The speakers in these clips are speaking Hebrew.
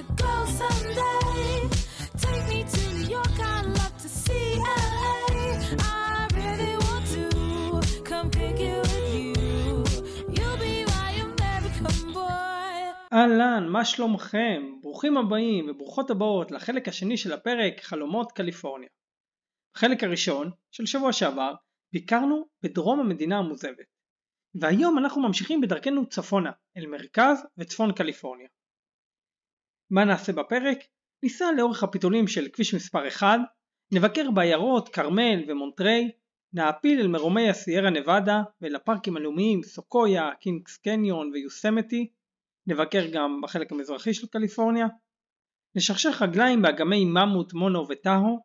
to go someday. Take me to New York, I'd love to see LA. I really want to come pick you with you. You'll be my American boy. אהלן, מה שלומכם? ברוכים הבאים וברוכות הבאות לחלק השני של הפרק חלומות קליפורניה. בחלק הראשון של שבוע שעבר ביקרנו בדרום המדינה המוזבת, והיום אנחנו ממשיכים בדרכנו צפונה, אל מרכז וצפון קליפורניה. מה נעשה בפרק? ניסע לאורך הפיתולים של כביש מספר 1, נבקר בעיירות כרמל ומונטריי, נעפיל אל מרומי הסיירה נבדה ולפארקים הלאומיים סוקויה, קינגס קניון ויוסמיטי, נבקר גם בחלק המזרחי של קליפורניה, נשכשך רגליים באגמי ממוט, מונו וטאהו,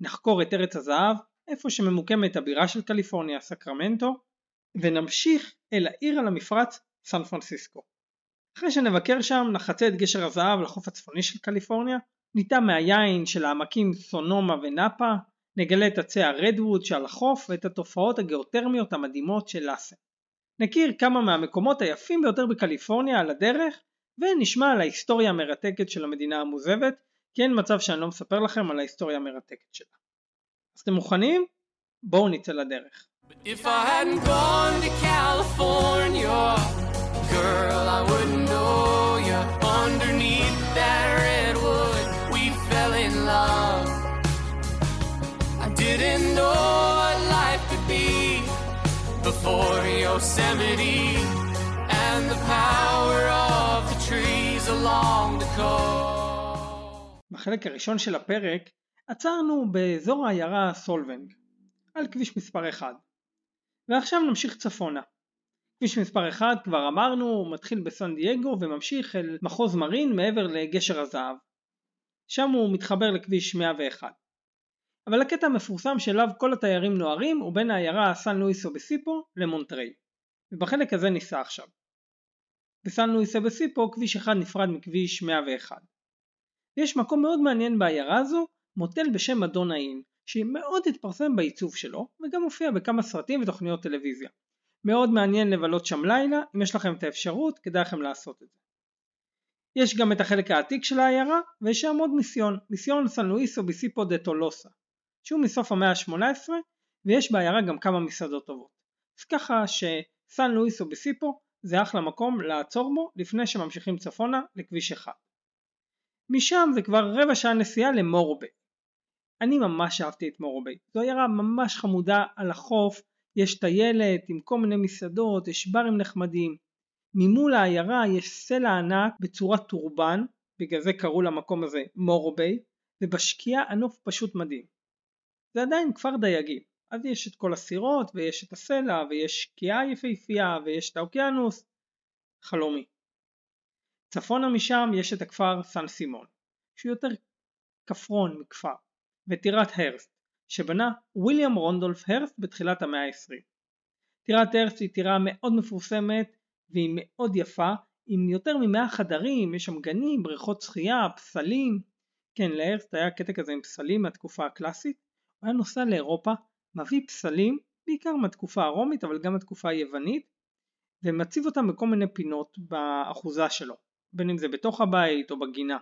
נחקור את ארץ הזהב, איפה שממוקמת הבירה של קליפורניה, סקרמנטו, ונמשיך אל העיר על המפרץ, סן פרנסיסקו. אחרי שנבקר שם, נחצה את גשר הזהב לחוף הצפוני של קליפורניה, ניטע מהיין של העמקים סונומה ונאפה, נגלה את עצי הרדווד שעל החוף ואת התופעות הגיאותרמיות המדהימות של לאסן. נכיר כמה מהמקומות היפים ביותר בקליפורניה על הדרך, ונשמע על ההיסטוריה המרתקת של המדינה המוזבת, כי אין מצב שאני לא מספר לכם על ההיסטוריה המרתקת שלה. אז אתם מוכנים? בואו נצא לדרך. If I hadn't gone to California, girl, I wouldn't Yosemite and the power of the trees along the coast. בחלק הראשון של הפרק עצרנו באזור העיירה סולבנג, על כביש מספר 1. ועכשיו נמשיך צפונה. כביש מספר 1 כבר אמרנו מתחיל בסן דייגו וממשיך אל מחוז מרין מעבר לגשר הזהב. שם הוא מתחבר לכביש 101. אבל הקטע המפורסם שאליו כל התיירים נוהרים הוא בין העיירה סן לואיס אובסיפו למונטריי. ובחלק הזה ניסע עכשיו. בסן לואיס אובסיפו כביש 1 נפרד מכביש 101. יש מקום מאוד מעניין בעיירה הזו, מוטל בשם אדון האין, שמאוד התפרסם בעיצוב שלו, וגם מופיע בכמה סרטים ותוכניות טלוויזיה. מאוד מעניין לבלות שם לילה, אם יש לכם את האפשרות, כדאי לכם לעשות את זה. יש גם את החלק העתיק של העיירה, ויש שם עוד מיסיון, מיסיון סן לואיס אוביסיפו דה טולוסה, שהוא מסוף המאה ה-18, ויש בעיירה גם כמה מסעדות טובות. אז ככה שסן לואיס אוביסיפו זה אחלה מקום לעצור בו לפני שממשיכים צפונה לכביש 1. משם זה כבר רבע שעה נסיעה למורוביי. אני ממש אהבתי את מורוביי. זו עיירה ממש חמודה על החוף, יש טיילת עם כל מיני מסעדות, יש ברים נחמדים. ממול העיירה יש סלע ענק בצורת טורבן, בגלל זה קראו למקום הזה מורוביי, ובשקיעה הנוף פשוט מדהים. זה עדיין כפר דייגים, אז יש את כל הסירות, ויש את הסלע, ויש שקיעה יפהפייה, ויש את האוקיינוס, חלומי. צפונה משם יש את הכפר סן סימון, שהוא יותר כפרון מכפר, וטירת הרסט, שבנה ויליאם רונדולף הרסט בתחילת המאה ה-20. טירת הרסט היא טירה מאוד מפורסמת והיא מאוד יפה, עם יותר ממאה חדרים, יש שם גנים, בריכות שחייה, פסלים. כן, להרסט היה קטע כזה עם פסלים מהתקופה הקלאסית. הוא היה נוסע לאירופה, מביא פסלים, בעיקר מהתקופה הרומית אבל גם מהתקופה היוונית, ומציב אותם בכל מיני פינות באחוזה שלו. בין אם זה בתוך הבית או בגינה.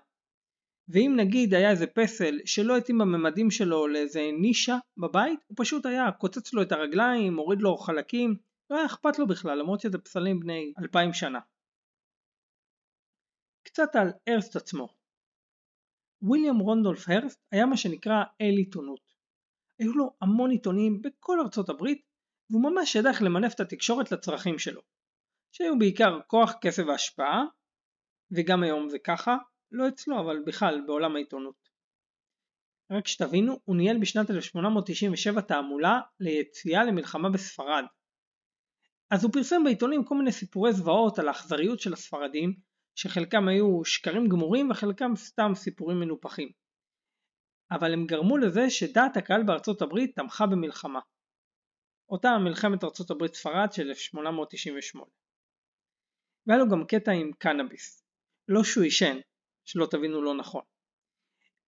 ואם נגיד היה איזה פסל שלא התאים בממדים שלו לאיזה נישה בבית, הוא פשוט היה קוצץ לו את הרגליים, מוריד לו חלקים, לא היה אכפת לו בכלל למרות שזה פסלים בני אלפיים שנה. קצת על הרסט עצמו. ויליאם רונדולף הרסט היה מה שנקרא אל עיתונות. היו לו המון עיתונים בכל ארצות הברית והוא ממש ידע איך למנף את התקשורת לצרכים שלו. שהיו בעיקר כוח, כסף והשפעה וגם היום זה ככה, לא אצלו אבל בכלל בעולם העיתונות. רק שתבינו, הוא ניהל בשנת 1897 תעמולה ליציאה למלחמה בספרד. אז הוא פרסם בעיתונים כל מיני סיפורי זוועות על האכזריות של הספרדים, שחלקם היו שקרים גמורים וחלקם סתם סיפורים מנופחים. אבל הם גרמו לזה שדעת הקהל בארצות הברית תמכה במלחמה. אותה מלחמת ארצות הברית ספרד של 1898. והיה לו גם קטע עם קנאביס. לא שהוא עישן, שלא תבינו לא נכון.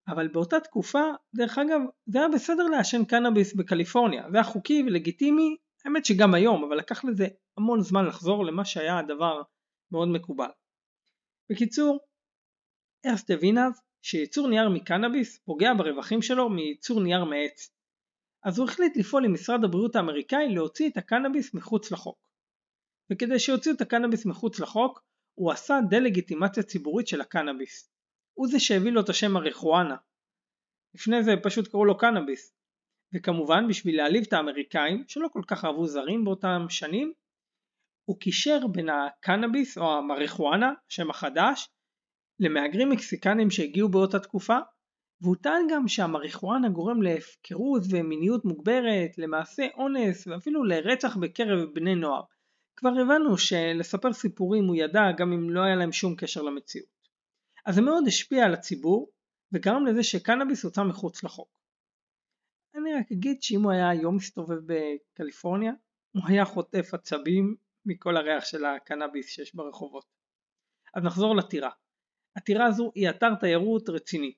אבל באותה תקופה, דרך אגב, זה היה בסדר לעשן קנאביס בקליפורניה, זה היה חוקי ולגיטימי, האמת שגם היום, אבל לקח לזה המון זמן לחזור למה שהיה הדבר מאוד מקובל. בקיצור, ארסט הבין אז שייצור נייר מקנאביס פוגע ברווחים שלו מייצור נייר מעץ. אז הוא החליט לפעול עם משרד הבריאות האמריקאי להוציא את הקנאביס מחוץ לחוק. וכדי שיוציאו את הקנאביס מחוץ לחוק, הוא עשה דה-לגיטימציה ציבורית של הקנאביס. הוא זה שהביא לו את השם מריחואנה. לפני זה פשוט קראו לו קנאביס. וכמובן בשביל להעליב את האמריקאים, שלא כל כך אהבו זרים באותם שנים, הוא קישר בין הקנאביס או המריחואנה, שם החדש, למהגרים מקסיקנים שהגיעו באותה תקופה, והוא טען גם שהמריחואנה גורם להפקרות ומיניות מוגברת, למעשה אונס ואפילו לרצח בקרב בני נוער. כבר הבנו שלספר סיפורים הוא ידע גם אם לא היה להם שום קשר למציאות. אז זה מאוד השפיע על הציבור וגרם לזה שקנאביס הוצא מחוץ לחוק. אני רק אגיד שאם הוא היה היום מסתובב בקליפורניה, הוא היה חוטף עצבים מכל הריח של הקנאביס שיש ברחובות. אז נחזור לטירה. הטירה הזו היא אתר תיירות רציני.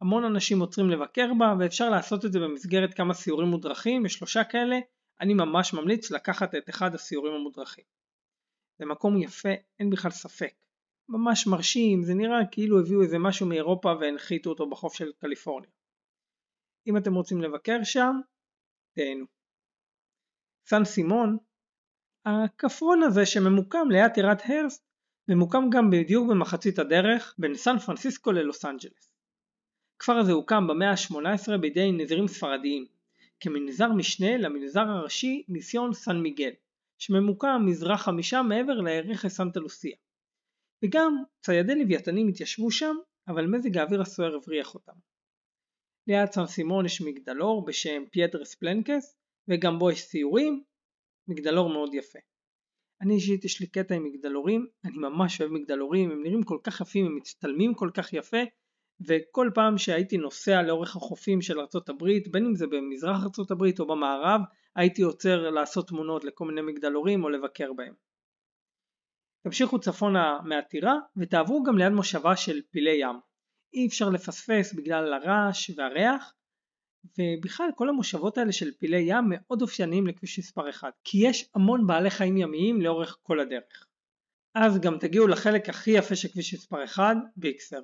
המון אנשים עוצרים לבקר בה ואפשר לעשות את זה במסגרת כמה סיורים מודרכים, יש שלושה כאלה, אני ממש ממליץ לקחת את אחד הסיורים המודרכים. זה מקום יפה, אין בכלל ספק. ממש מרשים, זה נראה כאילו הביאו איזה משהו מאירופה והנחיתו אותו בחוף של קליפורניה. אם אתם רוצים לבקר שם, תהנו. סן סימון, הכפרון הזה שממוקם ליד טירת הרסט, ממוקם גם בדיוק במחצית הדרך בין סן פרנסיסקו ללוס אנג'לס. הכפר הזה הוקם במאה ה-18 בידי נזירים ספרדיים, כמנזר משנה למנזר הראשי מיסיון סן מיגל, שממוקם מזרח חמישה מעבר לערך סנטה לוסיה. וגם ציידי לוויתנים התיישבו שם, אבל מזג האוויר הסוער הבריח אותם. ליד סן סימון יש מגדלור בשם פיידרס בלנקס, וגם בו יש סיורים, מגדלור מאוד יפה. אני אישית יש לי קטע עם מגדלורים, אני ממש אוהב מגדלורים, הם נראים כל כך יפים, הם מצטלמים כל כך יפה, וכל פעם שהייתי נוסע לאורך החופים של ארצות הברית, בין אם זה במזרח ארצות הברית או במערב, הייתי עוצר לעשות תמונות לכל מיני מגדלורים או לבקר בהם. תמשיכו צפונה מהטירה ותעברו גם ליד מושבה של פילי ים. אי אפשר לפספס בגלל הרעש והריח, ובכלל כל המושבות האלה של פילי ים מאוד אופייניים לכביש מספר 1, כי יש המון בעלי חיים ימיים לאורך כל הדרך. אז גם תגיעו לחלק הכי יפה של כביש מספר 1, ביקסר.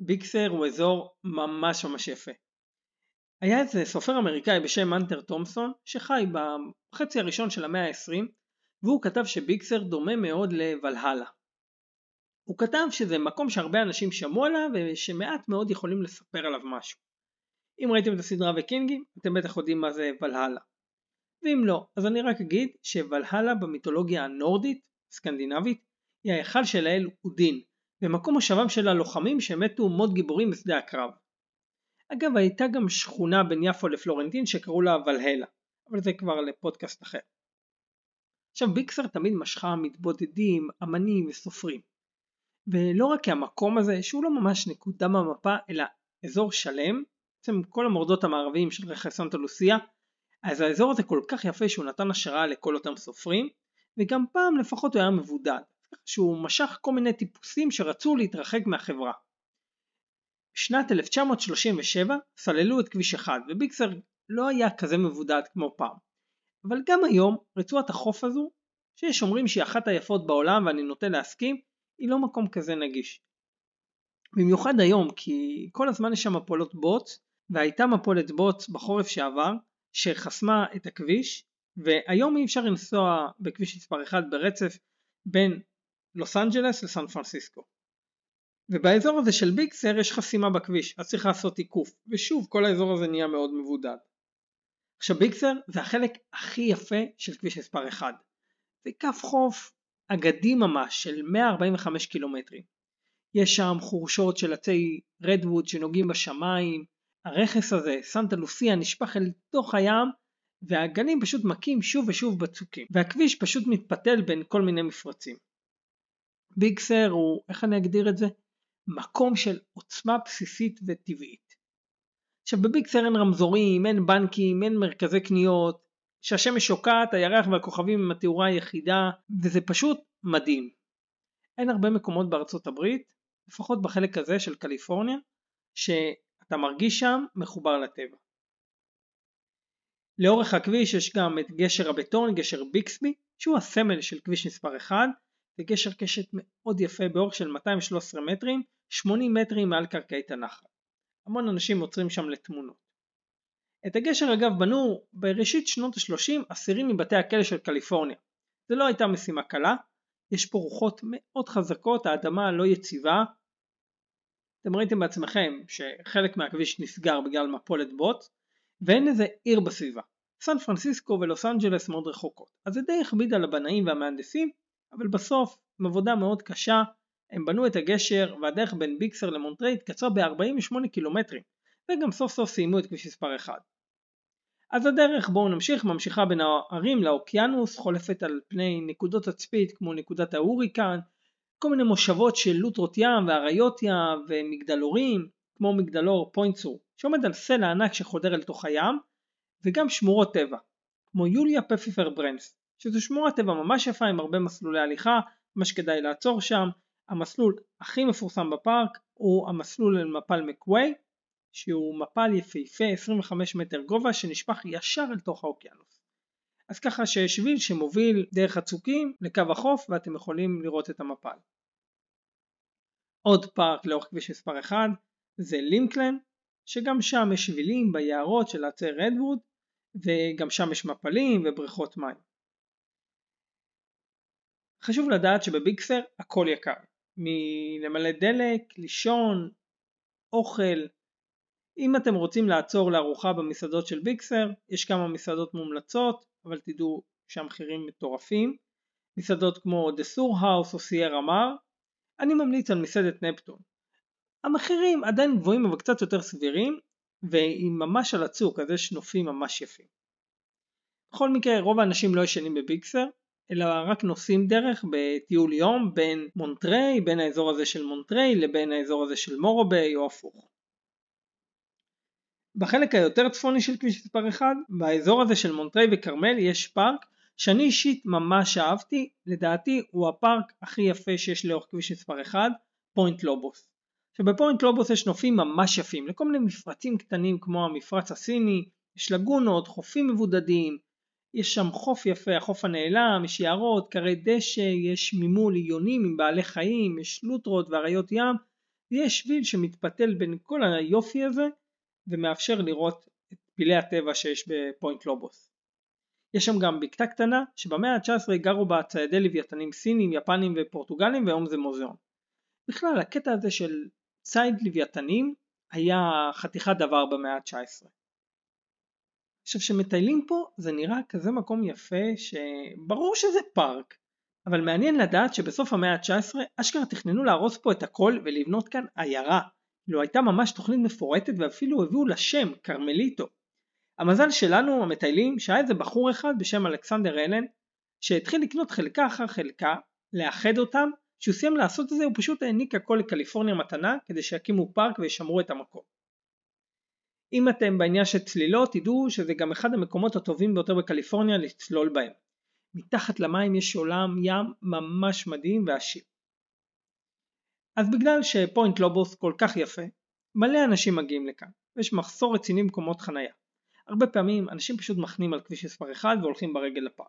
ביקסר הוא אזור ממש ממש יפה. היה איזה סופר אמריקאי בשם מנטר תומסון שחי בחצי הראשון של המאה ה-20 והוא כתב שביקסר דומה מאוד לוולהלה. הוא כתב שזה מקום שהרבה אנשים שמעו עליו ושמעט מאוד יכולים לספר עליו משהו. אם ראיתם את הסדרה וקינגים אתם בטח יודעים מה זה ולהלה. ואם לא, אז אני רק אגיד שוולהלה במיתולוגיה הנורדית, סקנדינבית, היא ההיכל של האל אודין, ומקום מושבם של הלוחמים שמתו מות גיבורים בשדה הקרב. אגב הייתה גם שכונה בין יפו לפלורנטין שקראו לה ולהלה, אבל זה כבר לפודקאסט אחר. עכשיו ביקסר תמיד משכה מתבודדים, אמנים וסופרים. ולא רק כי המקום הזה שהוא לא ממש נקודה במפה אלא אזור שלם, בעצם כל המורדות המערביים של רכס סנטה לוסיה, אז האזור הזה כל כך יפה שהוא נתן השראה לכל אותם סופרים, וגם פעם לפחות הוא היה מבודד, שהוא משך כל מיני טיפוסים שרצו להתרחק מהחברה. בשנת 1937 סללו את כביש 1 וביקסר לא היה כזה מבודד כמו פעם. אבל גם היום רצועת החוף הזו, שיש אומרים שהיא אחת היפות בעולם ואני נוטה להסכים, היא לא מקום כזה נגיש. במיוחד היום כי כל הזמן יש שם מפולות בוץ והייתה מפולת בוץ בחורף שעבר שחסמה את הכביש והיום אי אפשר לנסוע בכביש מספר 1 ברצף בין לוס אנג'לס לסן פרנסיסקו. ובאזור הזה של ביג סר יש חסימה בכביש אז צריך לעשות עיקוף ושוב כל האזור הזה נהיה מאוד מבודד. עכשיו ביקסר זה החלק הכי יפה של כביש מספר 1. זה כף חוף אגדי ממש של 145 קילומטרים. יש שם חורשות של עצי רדווד שנוגעים בשמיים, הרכס הזה, סנטה לוסיה, נשפך אל תוך הים והגנים פשוט מכים שוב ושוב בצוקים והכביש פשוט מתפתל בין כל מיני מפרצים. ביקסר הוא, איך אני אגדיר את זה? מקום של עוצמה בסיסית וטבעית. עכשיו בביקסר אין רמזורים, אין בנקים, אין מרכזי קניות, שהשמש שוקעת, הירח והכוכבים הם התאורה היחידה, וזה פשוט מדהים. אין הרבה מקומות בארצות הברית, לפחות בחלק הזה של קליפורניה, שאתה מרגיש שם מחובר לטבע. לאורך הכביש יש גם את גשר הבטון, גשר ביקסבי, שהוא הסמל של כביש מספר 1, זה גשר קשת מאוד יפה באורך של 213 מטרים, 80 מטרים מעל קרקעית הנחל. המון אנשים עוצרים שם לתמונות. את הגשר אגב בנו בראשית שנות ה-30 אסירים מבתי הכלא של קליפורניה. זו לא הייתה משימה קלה, יש פה רוחות מאוד חזקות, האדמה לא יציבה. אתם ראיתם בעצמכם שחלק מהכביש נסגר בגלל מפולת בוט, ואין איזה עיר בסביבה. סן פרנסיסקו ולוס אנג'לס מאוד רחוקות, אז זה די הכביד על הבנאים והמהנדסים, אבל בסוף, עם עבודה מאוד קשה, הם בנו את הגשר והדרך בין ביקסר למונטרי התקצרה ב-48 קילומטרים, וגם סוף סוף סיימו את כביש מספר 1. אז הדרך בואו נמשיך ממשיכה בין ההרים לאוקיינוס, חולפת על פני נקודות תצפית כמו נקודת ההוריקן, כל מיני מושבות של לוטרות ים ואריות ים ומגדלורים, כמו מגדלור פוינט סור, שעומד על סלע ענק שחודר אל תוך הים, וגם שמורות טבע, כמו יוליה פייפר ברנס, שזו שמורת טבע ממש יפה עם הרבה מסלולי הליכה, ממש כדאי לעצור שם, המסלול הכי מפורסם בפארק הוא המסלול אל מפל מקווי, שהוא מפל יפהפה 25 מטר גובה שנשפך ישר אל תוך האוקיינוס. אז ככה שיש שביל שמוביל דרך הצוקים לקו החוף ואתם יכולים לראות את המפל. עוד פארק לאורך כביש מספר 1 זה לינקלן, שגם שם יש שבילים ביערות של עצי רדווד וגם שם יש מפלים ובריכות מים. חשוב לדעת שבביקסר הכל יקר, מלמלא דלק, לישון, אוכל, אם אתם רוצים לעצור לארוחה במסעדות של ביג סר, יש כמה מסעדות מומלצות, אבל תדעו שהמחירים מטורפים. מסעדות כמו Sur House או סיירה מאר, אני ממליץ על מסעדת נפנתה. המחירים עדיין גבוהים אבל קצת יותר סבירים, והיא ממש על הצוק, אז יש נופים ממש יפים. בכל מקרה, רוב האנשים לא ישנים בביג סר, אלא רק נוסעים דרך בטיול יום בין מונטריי, בין האזור הזה של מונטריי לבין האזור הזה של מורו ביי או הפוך. בחלק היותר צפוני של כביש מספר 1, באזור הזה של מונטריי וכרמל יש פארק שאני אישית ממש אהבתי, לדעתי הוא הפארק הכי יפה שיש לאורך כביש מספר 1, פוינט לובוס. שבפוינט לובוס יש נופים ממש יפים לכל מיני מפרצים קטנים כמו המפרץ הסיני, יש לגונות, חופים מבודדים, יש שם חוף יפה, החוף הנעלם, יש יערות, כרי דשא, יש מימול עיונים עם בעלי חיים, יש לוטרות ואריות ים, ויש שביל שמתפתל בין כל היופי הזה ומאפשר לראות את פילי הטבע שיש בפוינט לובוס. יש שם גם בקתה קטנה שבמאה ה-19 גרו בה ציידי לוויתנים סינים, יפנים ופורטוגלים והיום זה מוזיאון. בכלל הקטע הזה של ציד לוויתנים היה חתיכת דבר במאה ה-19. עכשיו שמטיילים פה זה נראה כזה מקום יפה שברור שזה פארק אבל מעניין לדעת שבסוף המאה ה-19 אשכרה תכננו להרוס פה את הכל ולבנות כאן עיירה לו הייתה ממש תוכנית מפורטת ואפילו הביאו לה שם, קרמליטו. המזל שלנו המטיילים שהיה איזה בחור אחד בשם אלכסנדר אלן שהתחיל לקנות חלקה אחר חלקה, לאחד אותם, כשהוא סיים לעשות את זה הוא פשוט העניק הכל לקליפורניה מתנה כדי שיקימו פארק וישמרו את המקום. אם אתם בעניין של צלילות תדעו שזה גם אחד המקומות הטובים ביותר בקליפורניה לצלול בהם. מתחת למים יש עולם ים ממש מדהים ועשיר. אז בגלל שפוינט לובוס כל כך יפה, מלא אנשים מגיעים לכאן, ויש מחסור רציני במקומות חנייה. הרבה פעמים אנשים פשוט מחנים על כביש מספר 1 והולכים ברגל לפארק.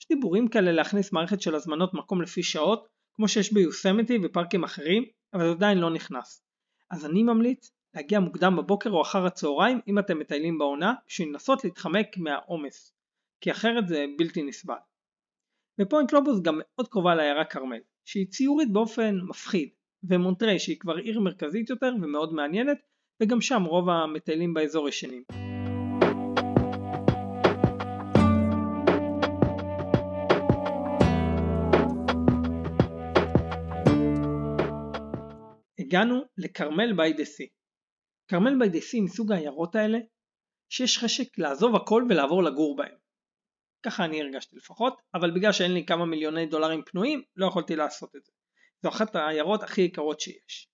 יש דיבורים כאלה להכניס מערכת של הזמנות מקום לפי שעות, כמו שיש ביוסמתי ופארקים אחרים, אבל זה עדיין לא נכנס. אז אני ממליץ להגיע מוקדם בבוקר או אחר הצהריים אם אתם מטיילים בעונה, בשביל לנסות להתחמק מהעומס, כי אחרת זה בלתי נסבל. ופוינט לובוס גם מאוד קרובה לעיירה כרמל, שהיא ציורית באופן מפחיד, ומונטרי שהיא כבר עיר מרכזית יותר ומאוד מעניינת, וגם שם רוב המטיילים באזור ישנים. הגענו לכרמל דה סי. כרמל ביי דה סי מסוג העיירות האלה שיש חשק לעזוב הכל ולעבור לגור בהם. ככה אני הרגשתי לפחות, אבל בגלל שאין לי כמה מיליוני דולרים פנויים, לא יכולתי לעשות את זה. זו אחת העיירות הכי יקרות שיש.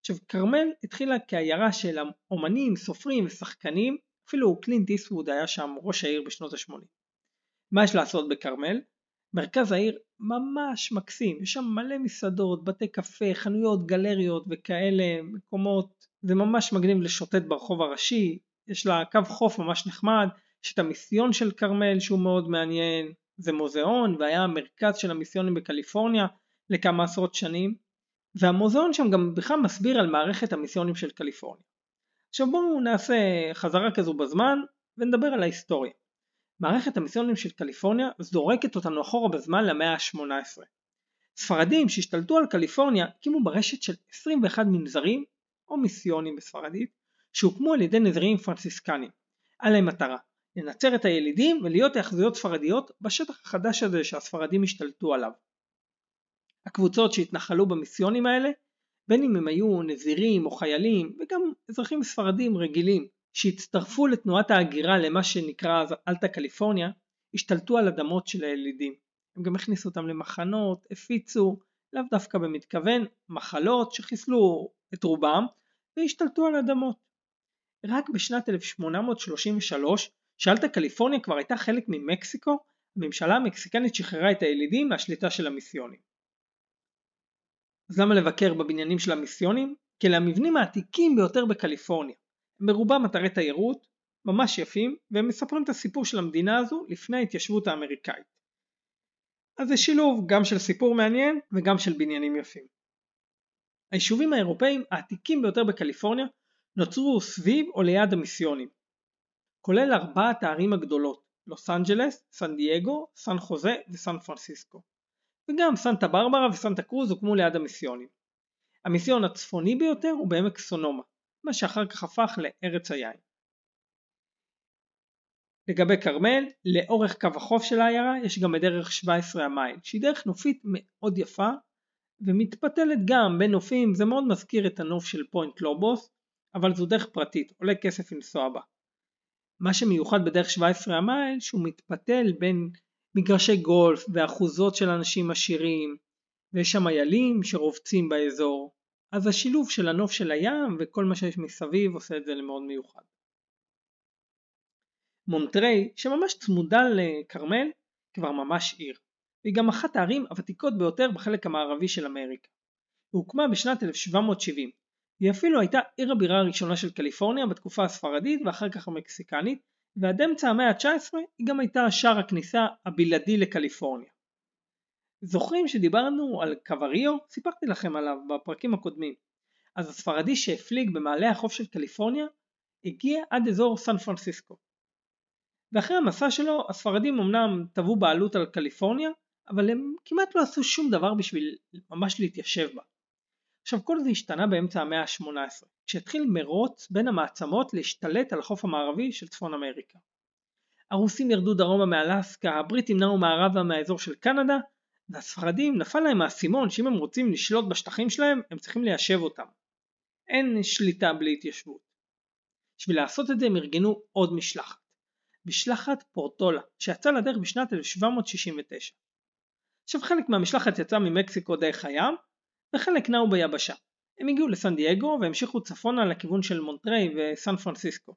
עכשיו כרמל התחילה כעיירה של אומנים, סופרים ושחקנים, אפילו קלינט איסווד היה שם ראש העיר בשנות ה-80. מה יש לעשות בכרמל? מרכז העיר ממש מקסים, יש שם מלא מסעדות, בתי קפה, חנויות, גלריות וכאלה מקומות, זה ממש מגניב לשוטט ברחוב הראשי, יש לה קו חוף ממש נחמד, יש את המיסיון של כרמל שהוא מאוד מעניין, זה מוזיאון והיה המרכז של המיסיונים בקליפורניה לכמה עשרות שנים, והמוזיאון שם גם בכלל מסביר על מערכת המיסיונים של קליפורניה. עכשיו בואו נעשה חזרה כזו בזמן ונדבר על ההיסטוריה. מערכת המיסיונים של קליפורניה זורקת אותנו אחורה בזמן למאה ה-18. ספרדים שהשתלטו על קליפורניה הקימו ברשת של 21 מנזרים, או מיסיונים בספרדית, שהוקמו על ידי נזירים פרנסיסקנים. היה להם מטרה, לנצר את הילידים ולהיות היאחזויות ספרדיות בשטח החדש הזה שהספרדים השתלטו עליו. הקבוצות שהתנחלו במיסיונים האלה, בין אם הם היו נזירים או חיילים וגם אזרחים ספרדים רגילים שהצטרפו לתנועת ההגירה למה שנקרא אז אלטה קליפורניה, השתלטו על אדמות של הילידים. הם גם הכניסו אותם למחנות, הפיצו, לאו דווקא במתכוון, מחלות שחיסלו את רובם והשתלטו על אדמות. רק בשנת 1833, שאלטה קליפורניה כבר הייתה חלק ממקסיקו, הממשלה המקסיקנית שחררה את הילידים מהשליטה של המיסיונים. אז למה לבקר בבניינים של המיסיונים? כי אלה המבנים העתיקים ביותר בקליפורניה. הם ברובם אתרי תיירות, ממש יפים, והם מספרים את הסיפור של המדינה הזו לפני ההתיישבות האמריקאית. אז זה שילוב גם של סיפור מעניין וגם של בניינים יפים. היישובים האירופאים העתיקים ביותר בקליפורניה נוצרו סביב או ליד המיסיונים, כולל ארבעת הערים הגדולות, לוס אנג'לס, סן דייגו, סן חוזה וסן פרנסיסקו. וגם סנטה ברברה וסנטה קרוז הוקמו ליד המיסיונים. המיסיון הצפוני ביותר הוא בעמק סונומה, מה שאחר כך הפך לארץ היין. לגבי כרמל, לאורך קו החוף של העיירה יש גם את דרך 17 המייל, שהיא דרך נופית מאוד יפה, ומתפתלת גם בין נופים, זה מאוד מזכיר את הנוף של פוינט לובוס, אבל זו דרך פרטית, עולה כסף לנסוע בה. מה שמיוחד בדרך 17 המייל, שהוא מתפתל בין מגרשי גולף ואחוזות של אנשים עשירים, ויש שם איילים שרובצים באזור, אז השילוב של הנוף של הים וכל מה שיש מסביב עושה את זה למאוד מיוחד. מונטריי, שממש צמודה לכרמל, כבר ממש עיר, והיא גם אחת הערים הוותיקות ביותר בחלק המערבי של אמריקה. היא הוקמה בשנת 1770, היא אפילו הייתה עיר הבירה הראשונה של קליפורניה בתקופה הספרדית ואחר כך המקסיקנית, ועד אמצע המאה ה-19 היא גם הייתה שער הכניסה הבלעדי לקליפורניה. זוכרים שדיברנו על קווריו? סיפרתי לכם עליו בפרקים הקודמים. אז הספרדי שהפליג במעלה החוף של קליפורניה הגיע עד אזור סן פרנסיסקו. ואחרי המסע שלו הספרדים אמנם תבעו בעלות על קליפורניה, אבל הם כמעט לא עשו שום דבר בשביל ממש להתיישב בה. עכשיו כל זה השתנה באמצע המאה ה-18, כשהתחיל מרוץ בין המעצמות להשתלט על החוף המערבי של צפון אמריקה. הרוסים ירדו דרומה מאלסקה, הבריטים נעו מערבה מהאזור של קנדה, והספרדים נפל להם האסימון שאם הם רוצים לשלוט בשטחים שלהם, הם צריכים ליישב אותם. אין שליטה בלי התיישבות. בשביל לעשות את זה הם ארגנו עוד משלחת. משלחת פורטולה, שיצאה לדרך בשנת 1769. עכשיו חלק מהמשלחת יצא ממקסיקו דרך הים, וחלק נעו ביבשה. הם הגיעו לסן דייגו והמשיכו צפונה לכיוון של מונטריי וסן פרנסיסקו.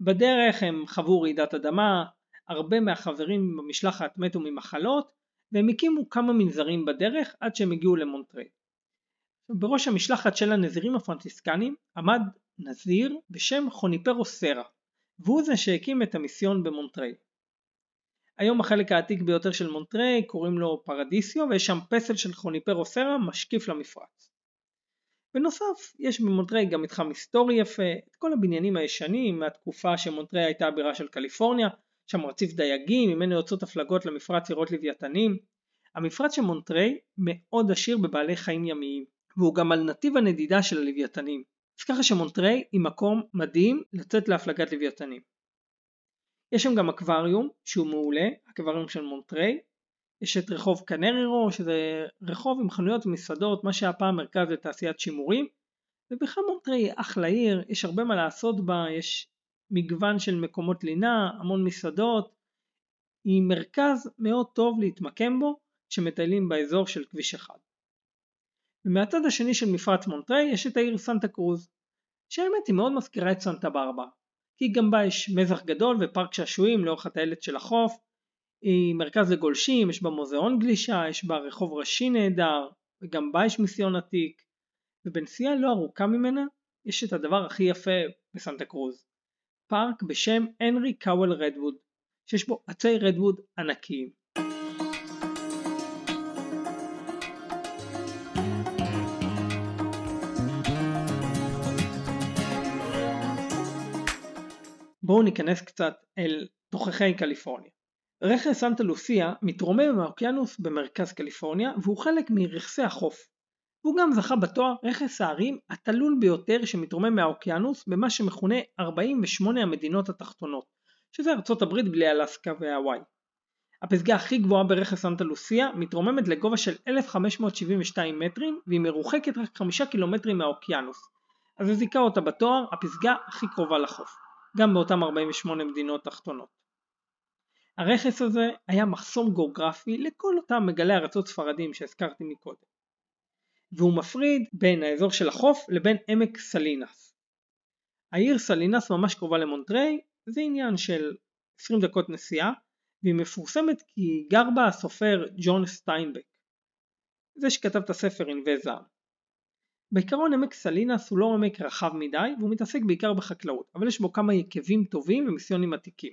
בדרך הם חוו רעידת אדמה, הרבה מהחברים במשלחת מתו ממחלות, והם הקימו כמה מנזרים בדרך עד שהם הגיעו למונטריי. בראש המשלחת של הנזירים הפרנסיסקנים עמד נזיר בשם חוניפרו סרה, והוא זה שהקים את המיסיון במונטריי. היום החלק העתיק ביותר של מונטריי קוראים לו פרסידיו ויש שם פסל של חוניפרו סרה משקיף למפרץ. בנוסף יש במונטריי גם מתחם היסטורי יפה, את כל הבניינים הישנים מהתקופה שמונטריי הייתה הבירה של קליפורניה, שם רציף דייגים ממנו יוצאות הפלגות למפרץ לראות לוויתנים. המפרץ של מונטריי מאוד עשיר בבעלי חיים ימיים, והוא גם על נתיב הנדידה של הלוויתנים. אז ככה שמונטריי היא מקום מדהים לצאת להפלגת לוויתנים. יש שם גם אקווריום שהוא מעולה, אקווריום של מונטריי. יש את רחוב Cannery Row שזה רחוב עם חנויות ומסעדות, מה שהיה פעם מרכז לתעשיית שימורים. ובכלל מונטריי אחלה עיר, יש הרבה מה לעשות בה, יש מגוון של מקומות לינה, המון מסעדות. היא מרכז מאוד טוב להתמקם בו כשמטיילים באזור של כביש 1. ומהצד השני של מפרץ מונטריי יש את העיר סנטה קרוז, שהאמת היא מאוד מזכירה את סנטה ברברה. כי גם בה יש מזח גדול ופארק שעשועים לאורך הטיילת של החוף, היא מרכז לגולשים, יש בה מוזיאון גלישה, יש בה רחוב ראשי נהדר, וגם בה יש מיסיון עתיק, ובנסיעה לא ארוכה ממנה יש את הדבר הכי יפה בסנטה קרוז, פארק בשם הנרי קאוול רדווד, שיש בו עצי רדווד ענקיים. בואו ניכנס קצת אל תוככי קליפורניה. רכס סנטה לוסיה מתרומם מהאוקיינוס במרכז קליפורניה והוא חלק מרכסי החוף. והוא גם זכה בתואר רכס ההרים התלול ביותר שמתרומם מהאוקיינוס במה שמכונה 48 המדינות התחתונות, שזה ארצות הברית בלי אלסקה והוואי. הפסגה הכי גבוהה ברכס סנטה לוסיה מתרוממת לגובה של 1572 מטרים והיא מרוחקת רק 5 קילומטרים מהאוקיינוס. אז הוא זיכה אותה בתואר הפסגה הכי קרובה לחוף, גם באותם 48 מדינות תחתונות. הרכס הזה היה מחסום גיאוגרפי לכל אותם מגלי ארצות ספרדים שהזכרתי מקודם. והוא מפריד בין האזור של החוף לבין עמק סלינס. העיר סלינס ממש קרובה למונטריי, זה עניין של 20 דקות נסיעה, והיא מפורסמת כי גר בה הסופר ג'ון סטיינבק, זה שכתב את הספר ענבי זעם. בעיקרון עמק סלינס הוא לא עמק רחב מדי והוא מתעסק בעיקר בחקלאות, אבל יש בו כמה יקבים טובים ומיסיונים עתיקים.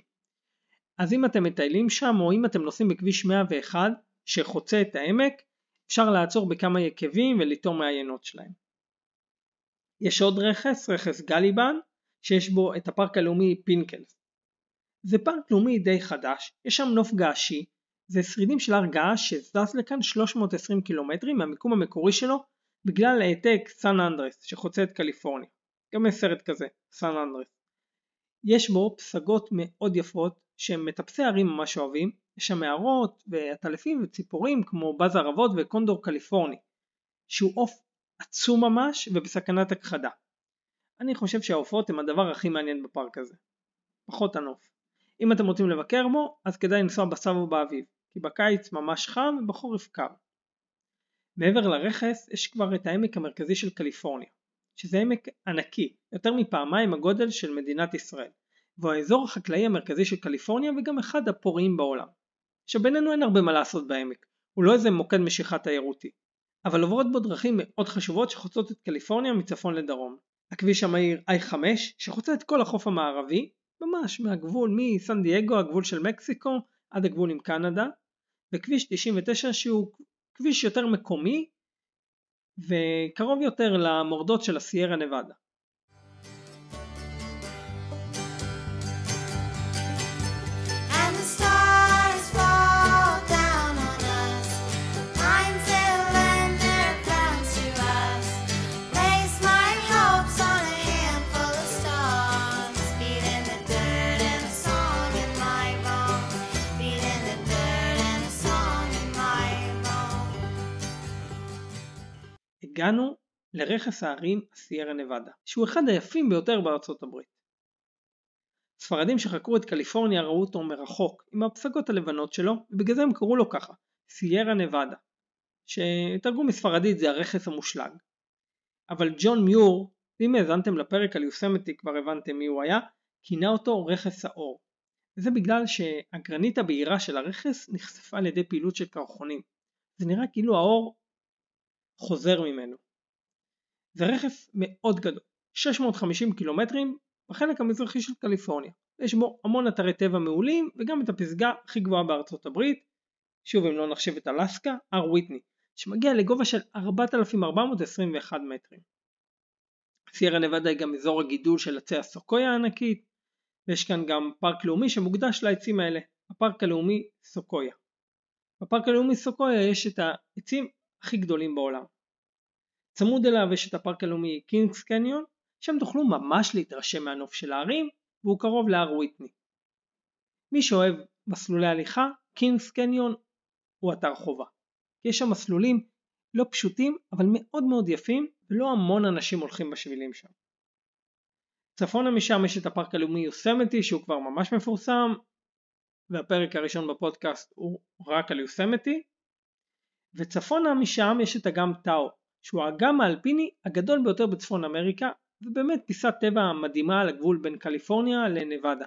אז אם אתם מטיילים שם או אם אתם נוסעים בכביש 101 שחוצה את העמק, אפשר לעצור בכמה יקבים ולטעום מהיינות שלהם. יש עוד רכס, רכס גבילן, שיש בו את הפארק הלאומי פינקלס. זה פארק לאומי די חדש, יש שם נוף געשי, זה שרידים של הר געש שזז לכאן 320 קילומטרים מהמיקום המקורי שלו בגלל העתק סן אנדרס שחוצה את קליפורניה. גם יש סרט כזה, סן אנדרס. יש בו פסגות מאוד יפות שהם מטפסי הרים ממש אוהבים, יש שם מערות ועטלפים וציפורים כמו בז ערבות וקונדור קליפורני, שהוא עוף עצום ממש ובסכנת הכחדה. אני חושב שהעופות הם הדבר הכי מעניין בפארק הזה. פחות הנוף. אם אתם רוצים לבקר בו, אז כדאי לנסוע בסב ובאביב, כי בקיץ ממש חם ובחורף קר. מעבר לרכס יש כבר את העמק המרכזי של קליפורניה, שזה עמק ענקי, יותר מפעמיים הגודל של מדינת ישראל, והוא האזור החקלאי המרכזי של קליפורניה וגם אחד הפוריים בעולם. שבינינו אין הרבה מה לעשות בעמק, הוא לא איזה מוקד משיכה תיירותי, אבל עוברות בו דרכים מאוד חשובות שחוצות את קליפורניה מצפון לדרום. הכביש המהיר I5 שחוצה את כל החוף המערבי, ממש מהגבול מסן דייגו הגבול של מקסיקו עד הגבול עם קנדה, וכביש 99 שהוא כביש יותר מקומי וקרוב יותר למורדות של הסיירה נבדה. הגענו לרכס ההרים הסיירה נבדה, שהוא אחד היפים ביותר בארצות הברית. ספרדים שחקרו את קליפורניה ראו אותו מרחוק, עם הפסגות הלבנות שלו, ובגלל זה הם קראו לו ככה, סיירה נבדה, שתרגום מספרדית זה הרכס המושלג. אבל ג'ון מיור, ואם האזנתם לפרק על יוסמתי כבר הבנתם מי הוא היה, כינה אותו רכס האור. וזה בגלל שהגרנית הבהירה של הרכס נחשפה על ידי פעילות של קרחונים. זה נראה כאילו האור חוזר ממנו. זה רכס מאוד גדול, 650 קילומטרים בחלק המזרחי של קליפורניה. יש בו המון אתרי טבע מעולים וגם את הפסגה הכי גבוהה בארצות הברית, שוב אם לא נחשב את אלסקה, הר ויטני, שמגיע לגובה של 4,421 מטרים. סיירה נבדה היא גם אזור הגידול של עצי הסוקויה הענקית, ויש כאן גם פארק לאומי שמוקדש לעצים האלה, הפארק הלאומי סוקויה. בפארק הלאומי סוקויה יש את העצים הכי גדולים בעולם. צמוד אליו יש את הפארק הלאומי קינגס קניון, שם תוכלו ממש להתרשם מהנוף של ההרים, והוא קרוב להר ויטני. מי שאוהב מסלולי הליכה, קינגס קניון הוא אתר חובה. יש שם מסלולים לא פשוטים, אבל מאוד מאוד יפים, ולא המון אנשים הולכים בשבילים שם. צפונה משם יש את הפארק הלאומי יוסמתי שהוא כבר ממש מפורסם, והפרק הראשון בפודקאסט הוא רק על יוסמתי, וצפונה משם יש את אגם טאו, שהוא האגם האלפיני הגדול ביותר בצפון אמריקה, ובאמת פיסת טבע מדהימה על הגבול בין קליפורניה לנבדה.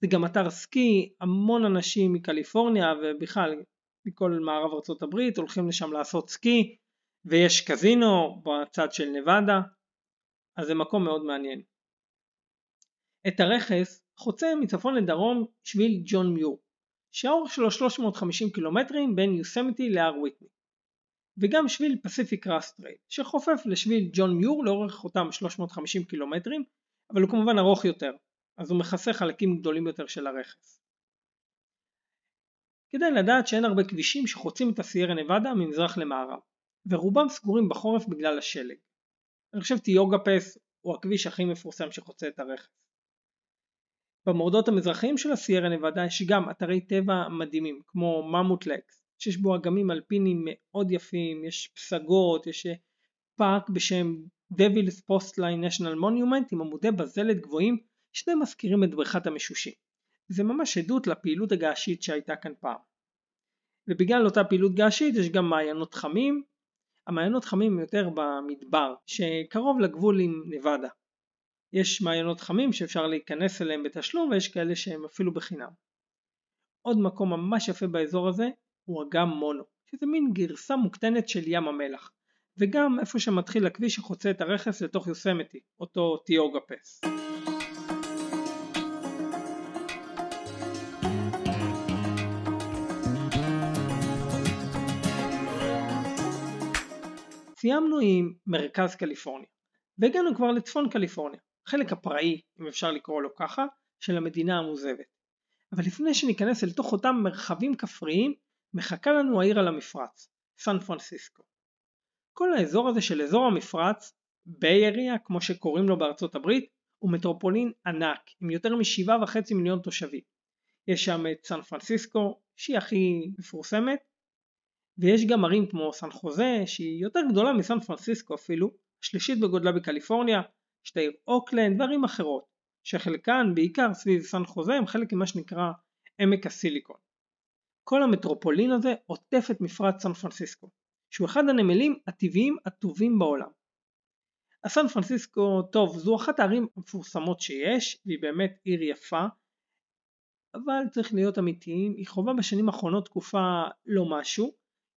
זה גם אתר סקי, המון אנשים מקליפורניה ובכלל מכל מערב הברית הולכים לשם לעשות סקי, ויש קזינו בצד של נבדה, אז זה מקום מאוד מעניין. את הרכס חוצה מצפון לדרום שביל ג'ון מיור, שהאורך שלו 350 קילומטרים בין יוסמיטי להר וויטני. וגם שביל Pacific Crest Trail, שחופף לשביל ג'ון מיור לאורך אותם 350 קילומטרים, אבל הוא כמובן ארוך יותר, אז הוא מכסה חלקים גדולים יותר של הרכס. כדאי לדעת שאין הרבה כבישים שחוצים את הסיירה נבדה ממזרח למערב, ורובם סגורים בחורף בגלל השלג. אני חושב Tioga Pass הוא הכביש הכי מפורסם שחוצה את הרכס. במורדות המזרחיים של הסיירה נבדה יש גם אתרי טבע מדהימים כמו Mammoth Lakes שיש בו אגמים אלפינים מאוד יפים, יש פסגות, יש פארק בשם Devils Postpile National Monument עם עמודי בזלת גבוהים שמזכירים את בריכת המשושים. זה ממש עדות לפעילות הגעשית שהייתה כאן פעם. ובגלל אותה פעילות געשית יש גם מעיינות חמים, המעיינות חמים יותר במדבר שקרוב לגבול עם נבדה. יש מעיינות חמים שאפשר להיכנס אליהם בתשלום ויש כאלה שהם אפילו בחינם. עוד מקום ממש יפה באזור הזה הוא אגם מונו, שזה מין גרסה מוקטנת של ים המלח, וגם איפה שמתחיל הכביש שחוצה את הרכס לתוך יוסמתי, אותו טיוגה פס. סיימנו עם מרכז קליפורניה, והגענו כבר לצפון קליפורניה, החלק הפראי, אם אפשר לקרוא לו ככה, של המדינה המוזבת. אבל לפני שניכנס אל תוך אותם מרחבים כפריים, מחכה לנו העיר על המפרץ, סן פרנסיסקו. כל האזור הזה של אזור המפרץ, ביי אריה כמו שקוראים לו בארצות הברית, הוא מטרופולין ענק עם יותר משבעה וחצי מיליון תושבים. יש שם את סן פרנסיסקו שהיא הכי מפורסמת ויש גם ערים כמו סן חוזה שהיא יותר גדולה מסן פרנסיסקו אפילו, השלישית בגודלה בקליפורניה, יש את העיר אוקלנד וערים אחרות שחלקן בעיקר סביב סן חוזה הם חלק ממה שנקרא עמק הסיליקון. כל המטרופולין הזה עוטף את מפרץ סן פרנסיסקו, שהוא אחד הנמלים הטבעיים הטובים בעולם. הסן פרנסיסקו, טוב, זו אחת הערים המפורסמות שיש, והיא באמת עיר יפה, אבל צריך להיות אמיתיים, היא חווה בשנים האחרונות תקופה לא משהו,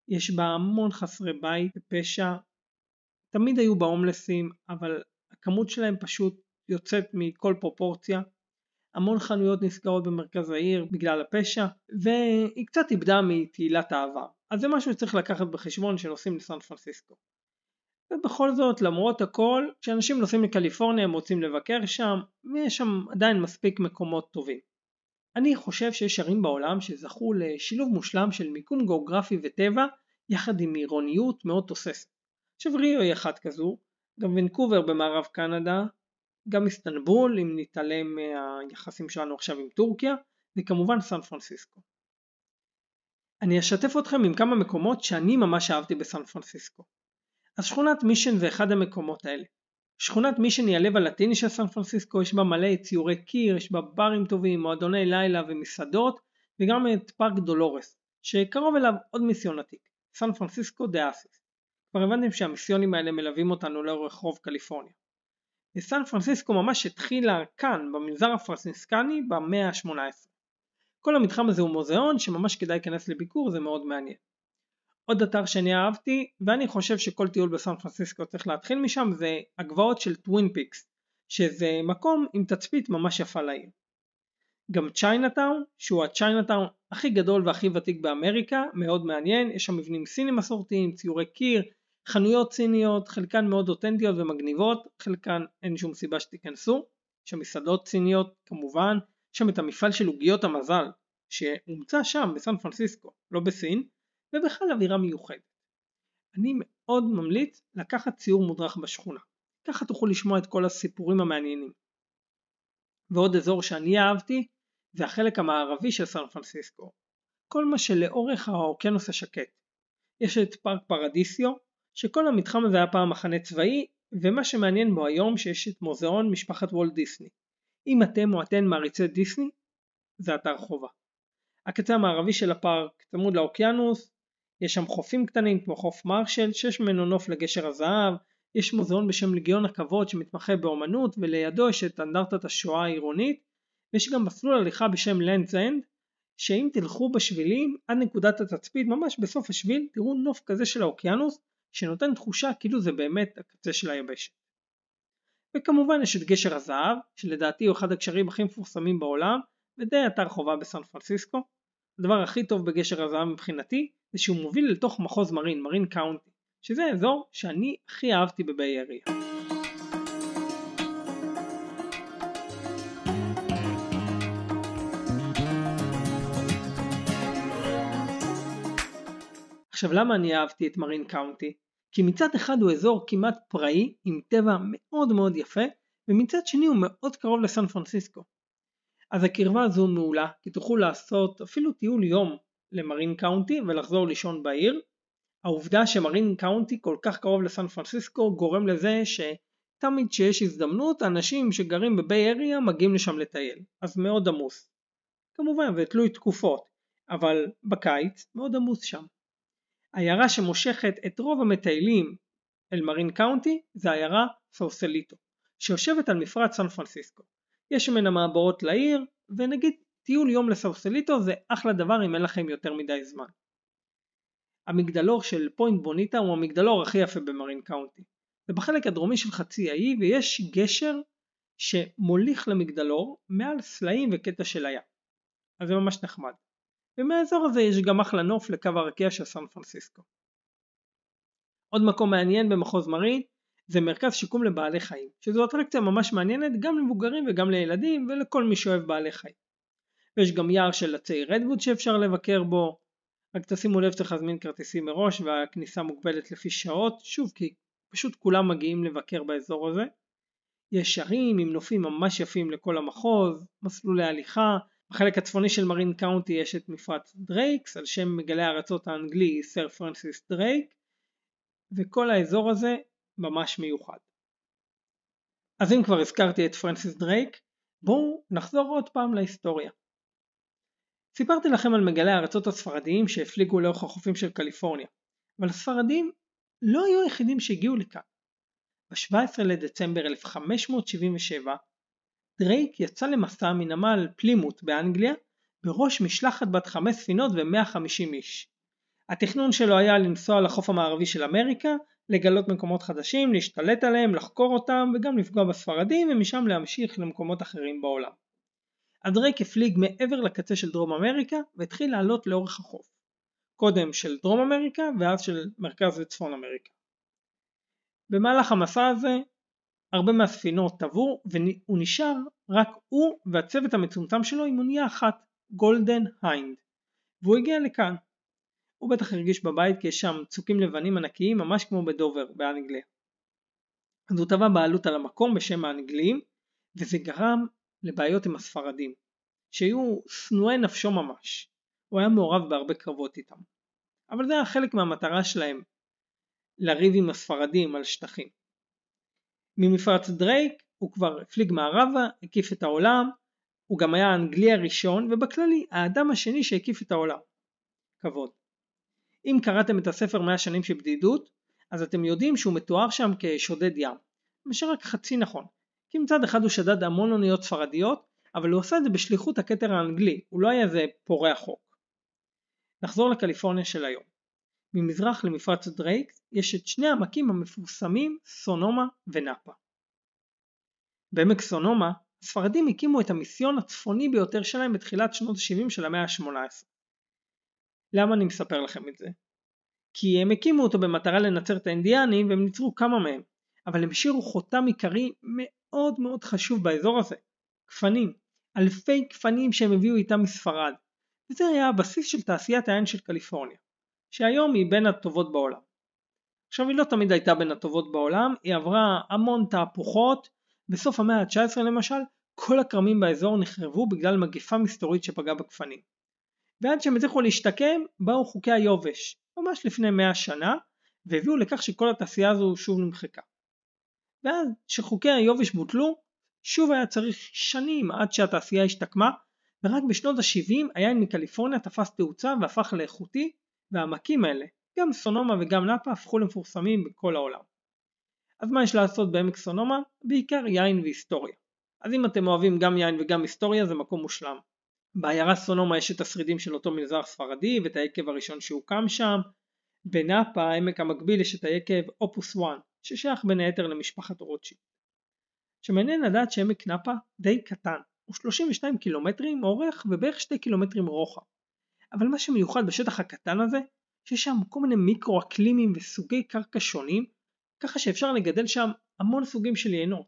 יש בה המון חסרי בית ופשע, תמיד היו בה הומלסים, אבל הכמות שלהם פשוט יוצאת מכל פרופורציה. המון חנויות נסגרות במרכז העיר בגלל הפשע, והיא קצת איבדה מתהילת העבר. אז זה משהו שצריך לקחת בחשבון כשנוסעים לסן פרנסיסקו. ובכל זאת, למרות הכל, כשאנשים נוסעים לקליפורניה הם רוצים לבקר שם, ויש שם עדיין מספיק מקומות טובים. אני חושב שיש ערים בעולם שזכו לשילוב מושלם של מיקום גיאוגרפי וטבע יחד עם עירוניות מאוד תוססת. עכשיו ריו היא אחת כזו, גם ונקובר במערב קנדה, גם איסטנבול אם נתעלם מהיחסים שלנו עכשיו עם טורקיה, וכמובן סן פרנסיסקו. אני אשתף אתכם עם כמה מקומות שאני ממש אהבתי בסן פרנסיסקו. אז שכונת מישן זה אחד המקומות האלה. שכונת מישן היא הלב הלטיני של סן פרנסיסקו, יש בה מלא ציורי קיר, יש בה ברים טובים, מועדוני לילה ומסעדות, וגם את פארק דולורס, שקרוב אליו עוד מיסיון עתיק, סן פרנסיסקו דה אסיס. כבר הבנתם שהמיסיונים האלה מלווים אותנו לאורך רוב קליפורניה. וסן פרנסיסקו ממש התחילה כאן, במנזר הפרנסיסקני, במאה ה-18. כל המתחם הזה הוא מוזיאון שממש כדאי להיכנס לביקור, זה מאוד מעניין. עוד אתר שאני אהבתי, ואני חושב שכל טיול בסן פרנסיסקו צריך להתחיל משם, זה הגבעות של Twin Peaks, שזה מקום עם תצפית ממש יפה לעיר. גם צ'יינאטאון, שהוא הצ'יינאטאון הכי גדול והכי ותיק באמריקה, מאוד מעניין, יש שם מבנים סינים מסורתיים, ציורי קיר, חנויות סיניות, חלקן מאוד אותנטיות ומגניבות, חלקן אין שום סיבה שתיכנסו, יש שם מסעדות סיניות כמובן, יש שם את המפעל של עוגיות המזל, שהומצא שם בסן פרנסיסקו, לא בסין, ובכלל אווירה מיוחדת. אני מאוד ממליץ לקחת ציור מודרך בשכונה, ככה תוכלו לשמוע את כל הסיפורים המעניינים. ועוד אזור שאני אהבתי זה החלק המערבי של סן פרנסיסקו, כל מה שלאורך האוקיינוס השקט. יש את פארק פרדיסיו, שכל המתחם הזה היה פעם מחנה צבאי, ומה שמעניין בו היום שיש את מוזיאון משפחת וולט דיסני. אם אתם או אתן מעריצי דיסני, זה אתר חובה. הקצה המערבי של הפארק צמוד לאוקיינוס, יש שם חופים קטנים כמו חוף מרשל שיש ממנו נוף לגשר הזהב, יש מוזיאון בשם לגיון הכבוד שמתמחה באומנות ולידו יש את אנדרטת השואה העירונית ויש גם מסלול הליכה בשם Lands End שאם תלכו בשבילים עד נקודת התצפית ממש בסוף השביל תראו נוף כזה של האוקיינוס שנותן תחושה כאילו זה באמת הקצה של היבשת. וכמובן יש את גשר הזהב, שלדעתי הוא אחד הגשרים הכי מפורסמים בעולם, ודי אתר חובה בסן פרנסיסקו. הדבר הכי טוב בגשר הזהב מבחינתי, זה שהוא מוביל לתוך מחוז מרין, מרין קאונטי, שזה האזור שאני הכי אהבתי בביי אריה. עכשיו למה אני אהבתי את מרין קאונטי? כי מצד אחד הוא אזור כמעט פראי עם טבע מאוד מאוד יפה ומצד שני הוא מאוד קרוב לסן פרנסיסקו. אז הקרבה הזו מעולה כי תוכלו לעשות אפילו טיול יום למרין קאונטי ולחזור לישון בעיר. העובדה שמרין קאונטי כל כך קרוב לסן פרנסיסקו גורם לזה שתמיד כשיש הזדמנות אנשים שגרים בביי אריה מגיעים לשם לטייל אז מאוד עמוס. כמובן זה תלוי תקופות אבל בקיץ מאוד עמוס שם. העיירה שמושכת את רוב המטיילים אל Marin County זה העיירה סאוסליטו, שיושבת על מפרץ סן פרנסיסקו. יש ממנה מעבורות לעיר, ונגיד טיול יום לסאוסליטו זה אחלה דבר אם אין לכם יותר מדי זמן. המגדלור של Point Bonita הוא המגדלור הכי יפה ב Marin County. זה בחלק הדרומי של חצי האי ויש גשר שמוליך למגדלור מעל סלעים וקטע של הים. אז זה ממש נחמד. ומהאזור הזה יש גם אחלה נוף לקו הרקיע של סן פרנסיסקו. עוד מקום מעניין במחוז מרין זה מרכז שיקום לבעלי חיים, שזו אטרקציה ממש מעניינת גם למבוגרים וגם לילדים ולכל מי שאוהב בעלי חיים. ויש גם יער של עצי רדווד שאפשר לבקר בו, רק תשימו לב צריך להזמין כרטיסים מראש והכניסה מוגבלת לפי שעות, שוב כי פשוט כולם מגיעים לבקר באזור הזה. יש הרים עם נופים ממש יפים לכל המחוז, מסלולי הליכה, בחלק הצפוני של Marin County יש את מפרץ דרייקס על שם מגלה הארצות האנגלי סר פרנסיס דרייק וכל האזור הזה ממש מיוחד. אז אם כבר הזכרתי את פרנסיס דרייק בואו נחזור עוד פעם להיסטוריה. סיפרתי לכם על מגלי הארצות הספרדיים שהפליגו לאורך החופים של קליפורניה אבל הספרדים לא היו היחידים שהגיעו לכאן. ב-17 לדצמבר 1577 דרייק יצא למסע מנמל פלימוט באנגליה בראש משלחת בת חמש ספינות ו-150 איש. התכנון שלו היה לנסוע לחוף המערבי של אמריקה, לגלות מקומות חדשים, להשתלט עליהם, לחקור אותם וגם לפגוע בספרדים ומשם להמשיך למקומות אחרים בעולם. הדרייק הפליג מעבר לקצה של דרום אמריקה והתחיל לעלות לאורך החוף. קודם של דרום אמריקה ואז של מרכז וצפון אמריקה. במהלך המסע הזה הרבה מהספינות טבעו והוא נשאר רק הוא והצוות המצומצם שלו עם אונייה אחת, Golden Hind. והוא הגיע לכאן. הוא בטח הרגיש בבית כי יש שם צוקים לבנים ענקיים ממש כמו בדובר באנגליה. אז הוא תבע בעלות על המקום בשם האנגלים וזה גרם לבעיות עם הספרדים שהיו שנואי נפשו ממש. הוא היה מעורב בהרבה קרבות איתם. אבל זה היה חלק מהמטרה שלהם לריב עם הספרדים על שטחים. ממפרץ דרייק הוא כבר הפליג מערבה, הקיף את העולם, הוא גם היה האנגלי הראשון ובכללי האדם השני שהקיף את העולם. כבוד. אם קראתם את הספר 100 שנים של בדידות, אז אתם יודעים שהוא מתואר שם כשודד ים. מה שרק חצי נכון. כי מצד אחד הוא שדד המון אוניות ספרדיות, אבל הוא עשה את זה בשליחות הכתר האנגלי, הוא לא היה איזה פורע חוק. נחזור לקליפורניה של היום. ממזרח למפרץ דרייק יש את שני העמקים המפורסמים סונומה ונאפה. בעמק סונומה הספרדים הקימו את המיסיון הצפוני ביותר שלהם בתחילת שנות ה-70 של המאה ה-18. למה אני מספר לכם את זה? כי הם הקימו אותו במטרה לנצר את האינדיאנים והם ניצרו כמה מהם, אבל הם השאירו חותם עיקרי מאוד מאוד חשוב באזור הזה. גפנים. אלפי גפנים שהם הביאו איתם מספרד. וזה היה הבסיס של תעשיית העין של קליפורניה. שהיום היא בין הטובות בעולם. עכשיו היא לא תמיד הייתה בין הטובות בעולם, היא עברה המון תהפוכות, בסוף המאה ה-19 למשל, כל הכרמים באזור נחרבו בגלל מגפה מסתורית שפגעה בגפנים. ועד שהם הצליחו להשתקם, באו חוקי היובש, ממש לפני 100 שנה, והביאו לכך שכל התעשייה הזו שוב נמחקה. ואז כשחוקי היובש בוטלו, שוב היה צריך שנים עד שהתעשייה השתקמה, ורק בשנות ה-70 היין מקליפורניה תפס תאוצה והפך לאיכותי, והעמקים האלה, גם סונומה וגם נאפה הפכו למפורסמים בכל העולם. אז מה יש לעשות בעמק סונומה? בעיקר יין והיסטוריה. אז אם אתם אוהבים גם יין וגם היסטוריה זה מקום מושלם. בעיירה סונומה יש את השרידים של אותו מנזר ספרדי ואת היקב הראשון שהוקם שם. בנאפה, העמק המקביל, יש את היקב אופוס 1, ששייך בין היתר למשפחת רוטשילד. שמעניין לדעת שעמק נאפה די קטן, הוא 32 קילומטרים אורך ובערך 2 קילומטרים רוחב. אבל מה שמיוחד בשטח הקטן הזה, שיש שם כל מיני מיקרו-אקלימים וסוגי קרקע שונים, ככה שאפשר לגדל שם המון סוגים של יינות.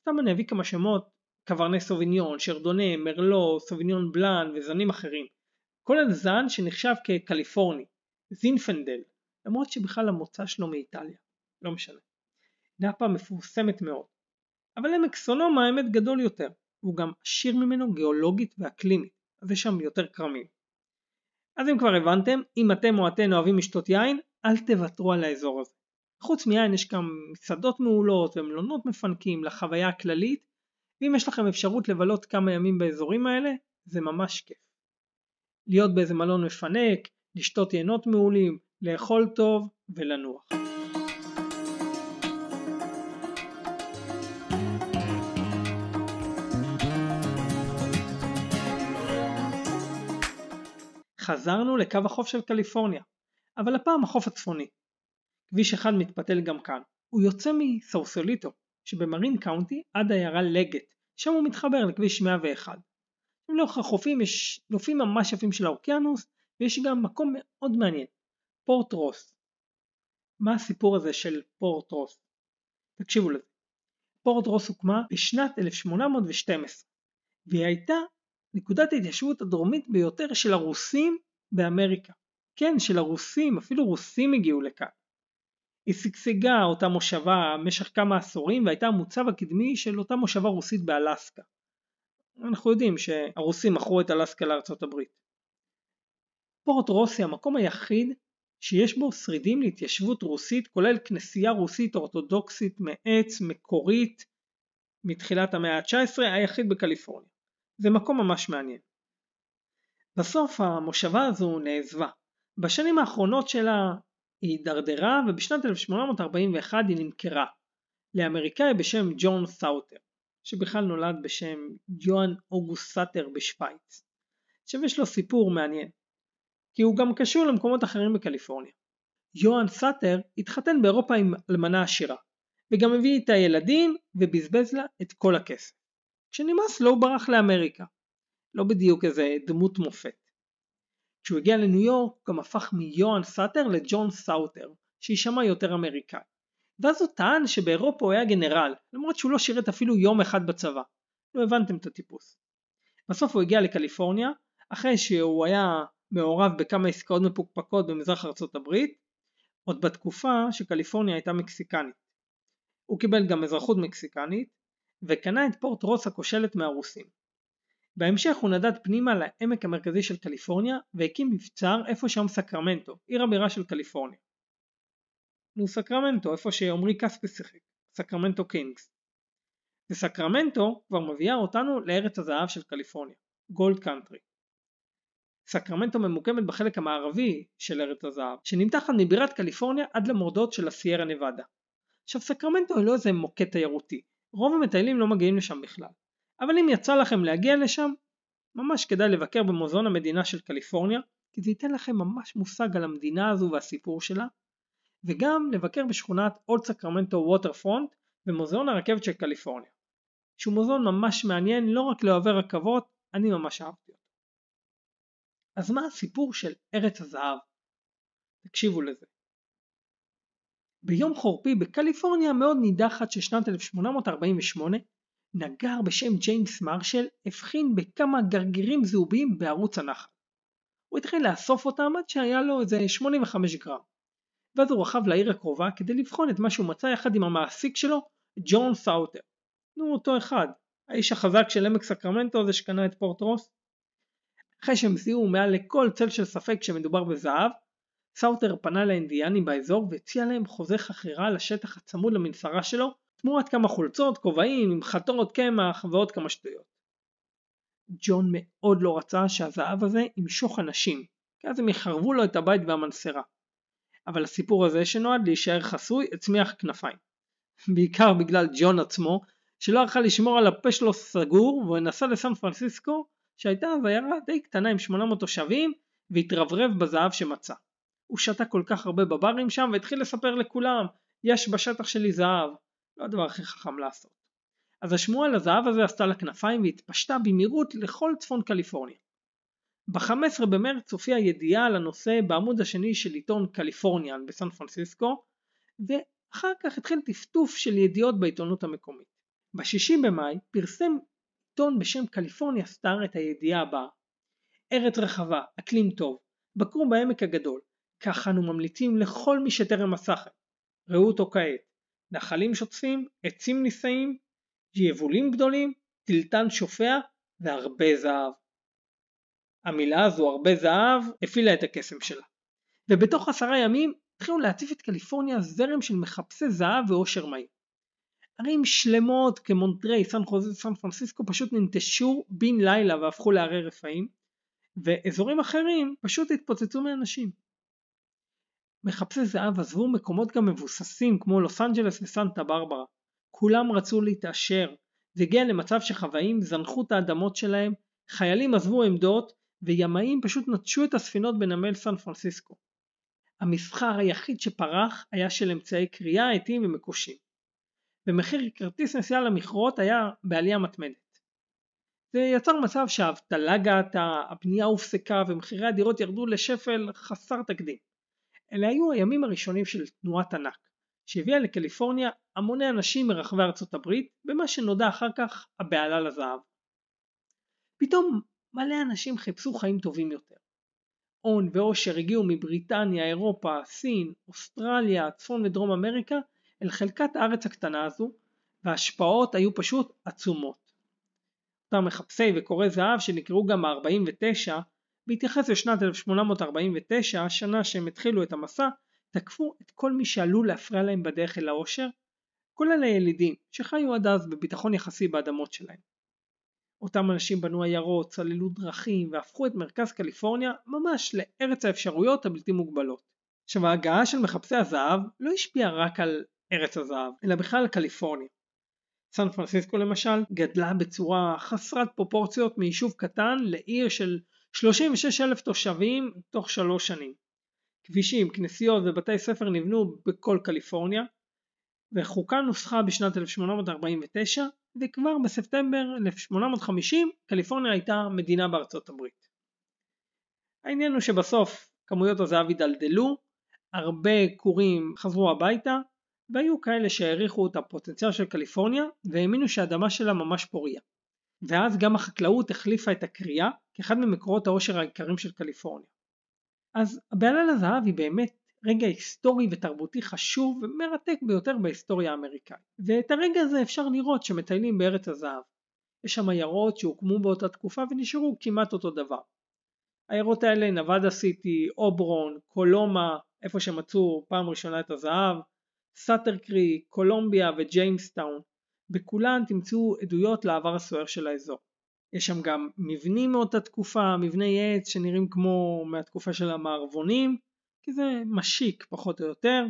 סתם אני אביא כמה שמות, קברני סוביניון, שרדונה, מרלו, סוביניון בלאן וזנים אחרים. כולל זן שנחשב כקליפורני, זינפנדל, למרות שבכלל המוצא שלו מאיטליה. לא משנה. נאפה מפורסמת מאוד. אבל עמק סונומה האמת גדול יותר, והוא גם עשיר ממנו גיאולוגית ואקלימית, אז יש שם יותר כרמים. אז אם כבר הבנתם, אם אתם או אתן אוהבים לשתות יין, אל תוותרו על האזור הזה. חוץ מיין יש גם מסעדות מעולות ומלונות מפנקים לחוויה הכללית, ואם יש לכם אפשרות לבלות כמה ימים באזורים האלה, זה ממש כיף. להיות באיזה מלון מפנק, לשתות יינות מעולים, לאכול טוב ולנוח. חזרנו לקו החוף של קליפורניה, אבל הפעם החוף הצפוני. כביש אחד מתפתל גם כאן. הוא יוצא מסאוסוליטו, שבמרין קאונטי עד העיירה לגט, שם הוא מתחבר לכביש 101. לאורך החופים יש נופים ממש יפים של האוקיינוס, ויש גם מקום מאוד מעניין, פורט רוס. מה הסיפור הזה של פורט רוס? תקשיבו לזה. פורט רוס הוקמה בשנת 1812, והיא הייתה נקודת ההתיישבות הדרומית ביותר של הרוסים באמריקה. כן, של הרוסים, אפילו רוסים הגיעו לכאן. היא שגשגה אותה מושבה במשך כמה עשורים והייתה המוצב הקדמי של אותה מושבה רוסית באלסקה. אנחנו יודעים שהרוסים מכרו את אלסקה לארצות הברית. פורט רוסי המקום היחיד שיש בו שרידים להתיישבות רוסית כולל כנסייה רוסית אורתודוקסית מעץ מקורית מתחילת המאה ה-19 היחיד בקליפורניה. זה מקום ממש מעניין. בסוף המושבה הזו נעזבה. בשנים האחרונות שלה היא הידרדרה ובשנת 1841 היא נמכרה לאמריקאי בשם ג'ון סאוטר, שבכלל נולד בשם יוהאן אוגוסט סאטר בשוויץ. עכשיו יש לו סיפור מעניין, כי הוא גם קשור למקומות אחרים בקליפורניה. יוהאן סאטר התחתן באירופה עם אלמנה עשירה, וגם הביא איתה ילדים ובזבז לה את כל הכסף. כשנמאס לו הוא ברח לאמריקה. לא בדיוק איזה דמות מופת. כשהוא הגיע לניו יורק הוא גם הפך מיוהאן סאטר לג'ון סאוטר, שיישמע יותר אמריקאי. ואז הוא טען שבאירופה הוא היה גנרל, למרות שהוא לא שירת אפילו יום אחד בצבא. נו הבנתם את הטיפוס. בסוף הוא הגיע לקליפורניה, אחרי שהוא היה מעורב בכמה עסקאות מפוקפקות במזרח ארצות הברית, עוד בתקופה שקליפורניה הייתה מקסיקנית. הוא קיבל גם אזרחות מקסיקנית, וקנה את פורט רוס הכושלת מהרוסים. בהמשך הוא נדד פנימה לעמק המרכזי של קליפורניה והקים מבצר איפה שהיום סקרמנטו, עיר הבירה של קליפורניה. נו סקרמנטו, איפה שעמרי כספי שיחק, סקרמנטו קינגס. וסקרמנטו כבר מביאה אותנו לארץ הזהב של קליפורניה, Gold Country. סקרמנטו ממוקמת בחלק המערבי של ארץ הזהב, שנמתחת מבירת קליפורניה עד למורדות של הסיירה נבדה. עכשיו סקרמנטו היא לא איזה מוקד תיירותי, רוב המטיילים לא מגיעים לשם בכלל. אבל אם יצא לכם להגיע לשם, ממש כדאי לבקר במוזיאון המדינה של קליפורניה, כי זה ייתן לכם ממש מושג על המדינה הזו והסיפור שלה, וגם לבקר בשכונת Old Sacramento Waterfront במוזיאון הרכבת של קליפורניה, שהוא מוזיאון ממש מעניין לא רק לאוהבי רכבות, אני ממש אהבתי אותו. אז מה הסיפור של ארץ הזהב? תקשיבו לזה. ביום חורפי בקליפורניה מאוד נידחת של שנת 1848, נגר בשם ג'יימס מרשל הבחין בכמה גרגירים זהובים בערוץ הנחל. הוא התחיל לאסוף אותם עד שהיה לו איזה 85 גרם. ואז הוא רכב לעיר הקרובה כדי לבחון את מה שהוא מצא יחד עם המעסיק שלו, ג'ון סאוטר. נו אותו אחד, האיש החזק של עמק סקרמנטו הזה שקנה את פורט רוס. אחרי שהם זיהו מעל לכל צל של ספק שמדובר בזהב, סאוטר פנה לאינדיאנים באזור והציע להם חוזה חכירה לשטח הצמוד למנסרה שלו תמורת כמה חולצות, כובעים, עם חטות קמח ועוד כמה שטויות. ג'ון מאוד לא רצה שהזהב הזה ימשוך אנשים, כי אז הם יחרבו לו את הבית והמנסרה. אבל הסיפור הזה שנועד להישאר חסוי הצמיח כנפיים. בעיקר בגלל ג'ון עצמו, שלא יכל לשמור על הפה שלו סגור והוא נסע לסן פרנסיסקו שהייתה אז עיירה די קטנה עם 800 תושבים והתרברב בזהב שמצא. הוא שתה כל כך הרבה בברים שם והתחיל לספר לכולם יש בשטח שלי זהב. לא הדבר הכי חכם לעשות. אז השמועה על הזהב הזה עשתה לה כנפיים והתפשטה במהירות לכל צפון קליפורניה. ב-15 במרץ הופיעה ידיעה על הנושא בעמוד השני של עיתון קליפורניאן בסן פרנסיסקו, ואחר כך התחיל טפטוף של ידיעות בעיתונות המקומית. ב-6 במאי פרסם עיתון בשם קליפורניה סטאר את הידיעה הבאה ארץ רחבה, אקלים טוב, בקרו בעמק הגדול, כך אנו ממליצים לכל מי שטרם כן. ראו אותו כעת, נחלים שוטפים, עצים נישאים, יבולים גדולים, טלטן שופע והרבה זהב. המילה הזו הרבה זהב הפעילה את הקסם שלה. ובתוך עשרה ימים התחילו להציף את קליפורניה זרם של מחפשי זהב ואושר מהיר. ערים שלמות כמונטריי, סן חוזה, סן פרנסיסקו פשוט ננטשו בן לילה והפכו לערי רפאים, ואזורים אחרים פשוט התפוצצו מאנשים. מחפשי זהב עזבו מקומות גם מבוססים כמו לוס אנג'לס וסנטה ברברה. כולם רצו להתעשר. זה הגיע למצב שחוואים זנחו את האדמות שלהם, חיילים עזבו עמדות, וימאים פשוט נטשו את הספינות בנמל סן פרנסיסקו. המסחר היחיד שפרח היה של אמצעי קריאה, עטים ומקושים. ומחיר כרטיס נסיעה למכרות היה בעלייה מתמדת. זה יצר מצב שהאבטלה גאתה, הבנייה הופסקה ומחירי הדירות ירדו לשפל חסר תקדים. אלה היו הימים הראשונים של תנועת ענק, שהביאה לקליפורניה המוני אנשים מרחבי ארצות הברית, במה שנודע אחר כך הבהלה לזהב. פתאום מלא אנשים חיפשו חיים טובים יותר. הון ועושר הגיעו מבריטניה, אירופה, סין, אוסטרליה, צפון ודרום אמריקה אל חלקת הארץ הקטנה הזו, וההשפעות היו פשוט עצומות. אותם מחפשי וקוראי זהב שנקראו גם ה-49, בהתייחס לשנת 1849, השנה שהם התחילו את המסע, תקפו את כל מי שעלול להפריע להם בדרך אל העושר, כולל הילידים שחיו עד אז בביטחון יחסי באדמות שלהם. אותם אנשים בנו עיירות, צללו דרכים והפכו את מרכז קליפורניה ממש לארץ האפשרויות הבלתי מוגבלות. עכשיו ההגעה של מחפשי הזהב לא השפיעה רק על ארץ הזהב, אלא בכלל על קליפורניה. סן פרנסיסקו למשל גדלה בצורה חסרת פרופורציות מיישוב קטן לעיר של 36 אלף תושבים תוך שלוש שנים. כבישים, כנסיות ובתי ספר נבנו בכל קליפורניה, וחוקה נוסחה בשנת 1849, וכבר בספטמבר 1850 קליפורניה הייתה מדינה בארצות הברית. העניין הוא שבסוף כמויות הזהב הידלדלו, הרבה כורים חזרו הביתה, והיו כאלה שהעריכו את הפוטנציאל של קליפורניה והאמינו שהאדמה שלה ממש פוריה. ואז גם החקלאות החליפה את הקריאה כאחד ממקורות העושר העיקריים של קליפורניה. אז הבהלה לזהב היא באמת רגע היסטורי ותרבותי חשוב ומרתק ביותר בהיסטוריה האמריקאית. ואת הרגע הזה אפשר לראות כשמטיילים בארץ הזהב. יש שם עיירות שהוקמו באותה תקופה ונשארו כמעט אותו דבר. העיירות האלה נבדה סיטי, אובורן, קולומה, איפה שמצאו פעם ראשונה את הזהב, סאטר קריק, קולומביה וג'יימסטאון, בכולן תמצאו עדויות לעבר הסוער של האזור. יש שם גם מבנים מאותה תקופה, מבני עץ שנראים כמו מהתקופה של המערבונים, כי זה משיק פחות או יותר,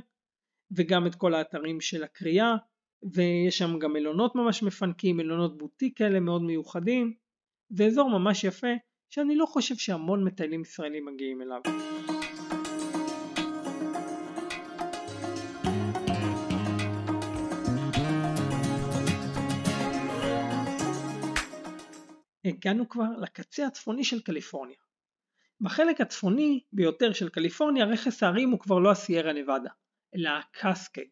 וגם את כל האתרים של הקריאה, ויש שם גם מלונות ממש מפנקים, מלונות בוטיק כאלה מאוד מיוחדים, זה אזור ממש יפה, שאני לא חושב שהמון מטיילים ישראלים מגיעים אליו. הגענו כבר לקצה הצפוני של קליפורניה. בחלק הצפוני ביותר של קליפורניה רכס ההרים הוא כבר לא הסיירה נבדה, אלא הקסקייד,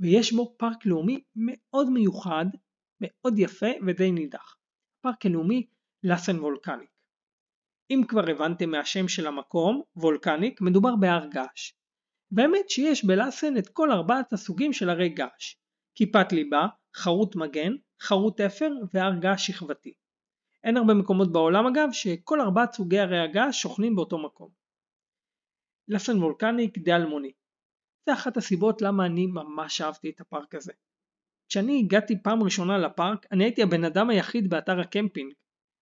ויש בו פארק לאומי מאוד מיוחד, מאוד יפה ודי נידח. פארק הלאומי Lassen Volcanic. אם כבר הבנתם מהשם של המקום, volcanic, מדובר בהר געש. והאמת שיש בלאסן את כל ארבעת הסוגים של הרי געש, כיפת לבה, חרוט מגן, חרוט אפר והר געש שכבתי. אין הרבה מקומות בעולם אגב שכל ארבעת סוגי הרי הגעש שוכנים באותו מקום. לאסן וולקניק די אלמוני. זה אחת הסיבות למה אני ממש אהבתי את הפארק הזה. כשאני הגעתי פעם ראשונה לפארק, אני הייתי הבן אדם היחיד באתר הקמפינג.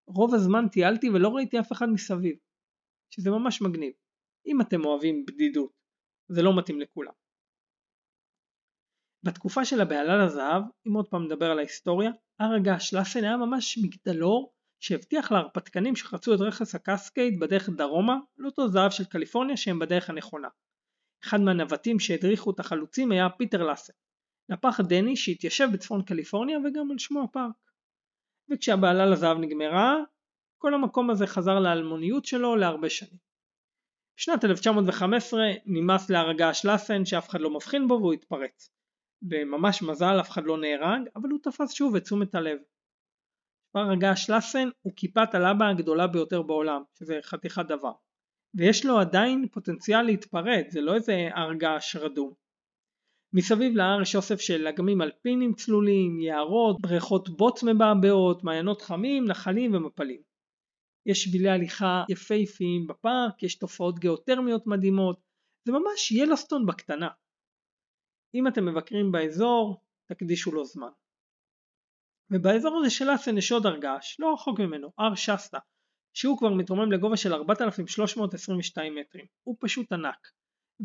רוב הזמן טיילתי ולא ראיתי אף אחד מסביב. שזה ממש מגניב. אם אתם אוהבים בדידות, זה לא מתאים לכולם. בתקופה של הבהלה לזהב, אם עוד פעם נדבר על ההיסטוריה, הר הגעש לאסן היה ממש מגדלור שהבטיח להרפתקנים שחצו את רכס הקסקייד בדרך דרומה לאותו זהב של קליפורניה שהם בדרך הנכונה. אחד מהנווטים שהדריכו את החלוצים היה פיטר לאסן. נפח דני שהתיישב בצפון קליפורניה וגם על שמו הפארק. וכשהבהלה לזהב נגמרה, כל המקום הזה חזר לאלמוניות שלו להרבה שנים. בשנת 1915 נמאס להר הגעש לאסן שאף אחד לא מבחין בו והוא התפרץ. בממש מזל אף אחד לא נהרג, אבל הוא תפס שוב את תשומת הלב. הר הגעש לאסן הוא כיפת הלבה הגדולה ביותר בעולם, שזה חתיכת דבר. ויש לו עדיין פוטנציאל להתפרץ, זה לא איזה הר געש רדום. מסביב להר יש אוסף של אגמים אלפינים צלולים, יערות, בריכות בוץ מבעבעות, מעיינות חמים, נחלים ומפלים. יש שבילי הליכה יפהפיים בפארק, יש תופעות גיאותרמיות מדהימות, זה ממש ילוסטון בקטנה. אם אתם מבקרים באזור, תקדישו לו זמן. ובאזור הזה של אסן יש עוד הר געש, לא רחוק ממנו, הר שסטה, שהוא כבר מתרומם לגובה של 4,322 מטרים, הוא פשוט ענק.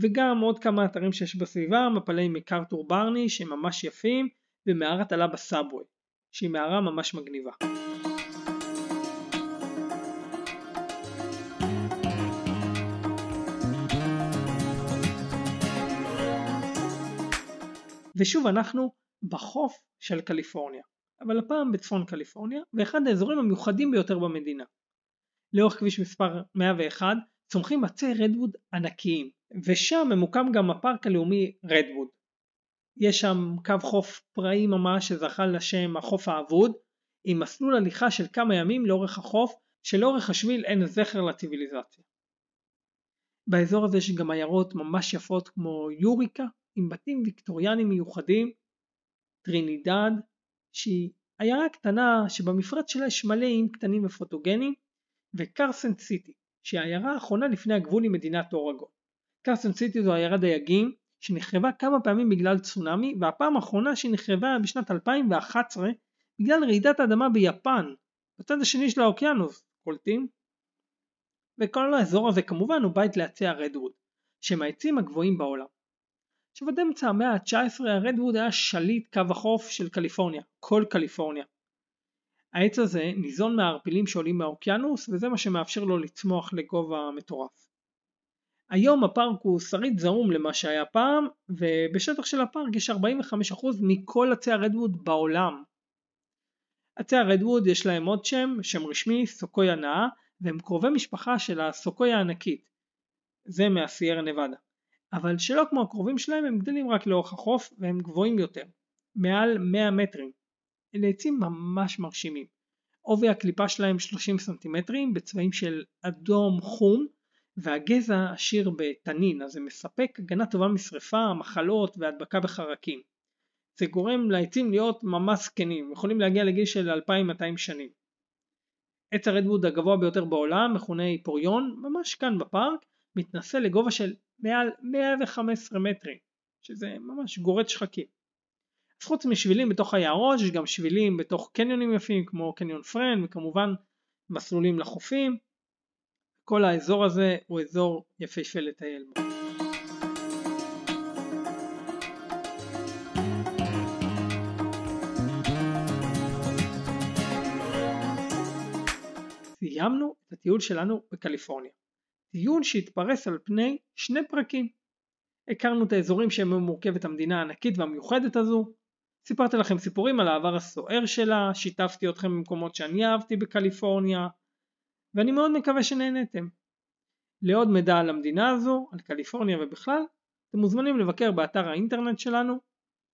וגם עוד כמה אתרים שיש בסביבה, מפלי מקארתור ברני שהם ממש יפים, ומערת עלה בסאבווי, שהיא מערה ממש מגניבה. ושוב אנחנו בחוף של קליפורניה, אבל הפעם בצפון קליפורניה, ואחד האזורים המיוחדים ביותר במדינה. לאורך כביש מספר 101 צומחים עצי רדווד ענקיים, ושם ממוקם גם הפארק הלאומי רדווד. יש שם קו חוף פראי ממש שזכה לשם החוף האבוד, עם מסלול הליכה של כמה ימים לאורך החוף, שלאורך השביל אין זכר לציוויליזציה. באזור הזה יש גם עיירות ממש יפות כמו יוריקה, עם בתים ויקטוריאנים מיוחדים, טרינידד, שהיא עיירה קטנה שבמפרץ שלה יש מלא איים קטנים ופוטוגנים, וקרסנט סיטי, שהיא העיירה האחרונה לפני הגבול עם מדינת אורגון. קרסנט סיטי זו עיירת דייגים שנחרבה כמה פעמים בגלל צונאמי, והפעם האחרונה שהיא נחרבה בשנת 2011 בגלל רעידת אדמה ביפן, בצד השני של האוקיינוס, קולטים? וכל האזור הזה כמובן הוא בית לעצי הרדווד, שהם העצים הגבוהים בעולם. עכשיו עד אמצע המאה ה-19 הרדווד היה שליט קו החוף של קליפורניה, כל קליפורניה. העץ הזה ניזון מהערפילים שעולים מהאוקיינוס וזה מה שמאפשר לו לצמוח לגובה מטורף. היום הפארק הוא שריד זעום למה שהיה פעם ובשטח של הפארק יש 45% מכל עצי הרדווד בעולם. עצי הרדווד יש להם עוד שם, שם רשמי סוקויה נאה והם קרובי משפחה של הסוקויה הענקית. זה מהסיירה נבדה. אבל שלא כמו הקרובים שלהם הם גדלים רק לאורך החוף והם גבוהים יותר, מעל 100 מטרים. אלה עצים ממש מרשימים. עובי הקליפה שלהם 30 סנטימטרים בצבעים של אדום חום והגזע עשיר בתנין אז זה מספק הגנה טובה משרפה, מחלות והדבקה בחרקים. זה גורם לעצים להיות ממש זקנים, יכולים להגיע לגיל של 2200 שנים. עץ הרדווד הגבוה ביותר בעולם, מכונה היפוריון, ממש כאן בפארק, מתנשא לגובה של מעל 115 מטרים, שזה ממש גורד שחקים. אז חוץ משבילים בתוך היערות יש גם שבילים בתוך קניונים יפים כמו קניון פרן וכמובן מסלולים לחופים. כל האזור הזה הוא אזור יפהפה לטייל בו. סיימנו את הטיול שלנו בקליפורניה. טיול שהתפרס על פני שני פרקים. הכרנו את האזורים שהם מורכבת המדינה הענקית והמיוחדת הזו, סיפרתי לכם סיפורים על העבר הסוער שלה, שיתפתי אתכם במקומות שאני אהבתי בקליפורניה, ואני מאוד מקווה שנהנתם. לעוד מידע על המדינה הזו, על קליפורניה ובכלל, אתם מוזמנים לבקר באתר האינטרנט שלנו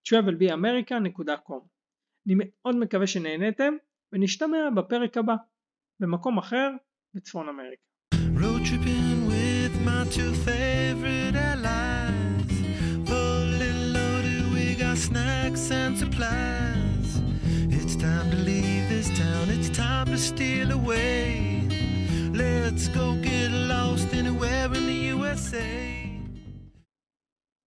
travelbeamerica.com. אני מאוד מקווה שנהנתם, ונשתמע בפרק הבא, במקום אחר בצפון אמריקה. My two favorite allies. Fully loaded, we got snacks and supplies. It's time to leave this town, it's time to steal away. Let's go get lost anywhere in the USA.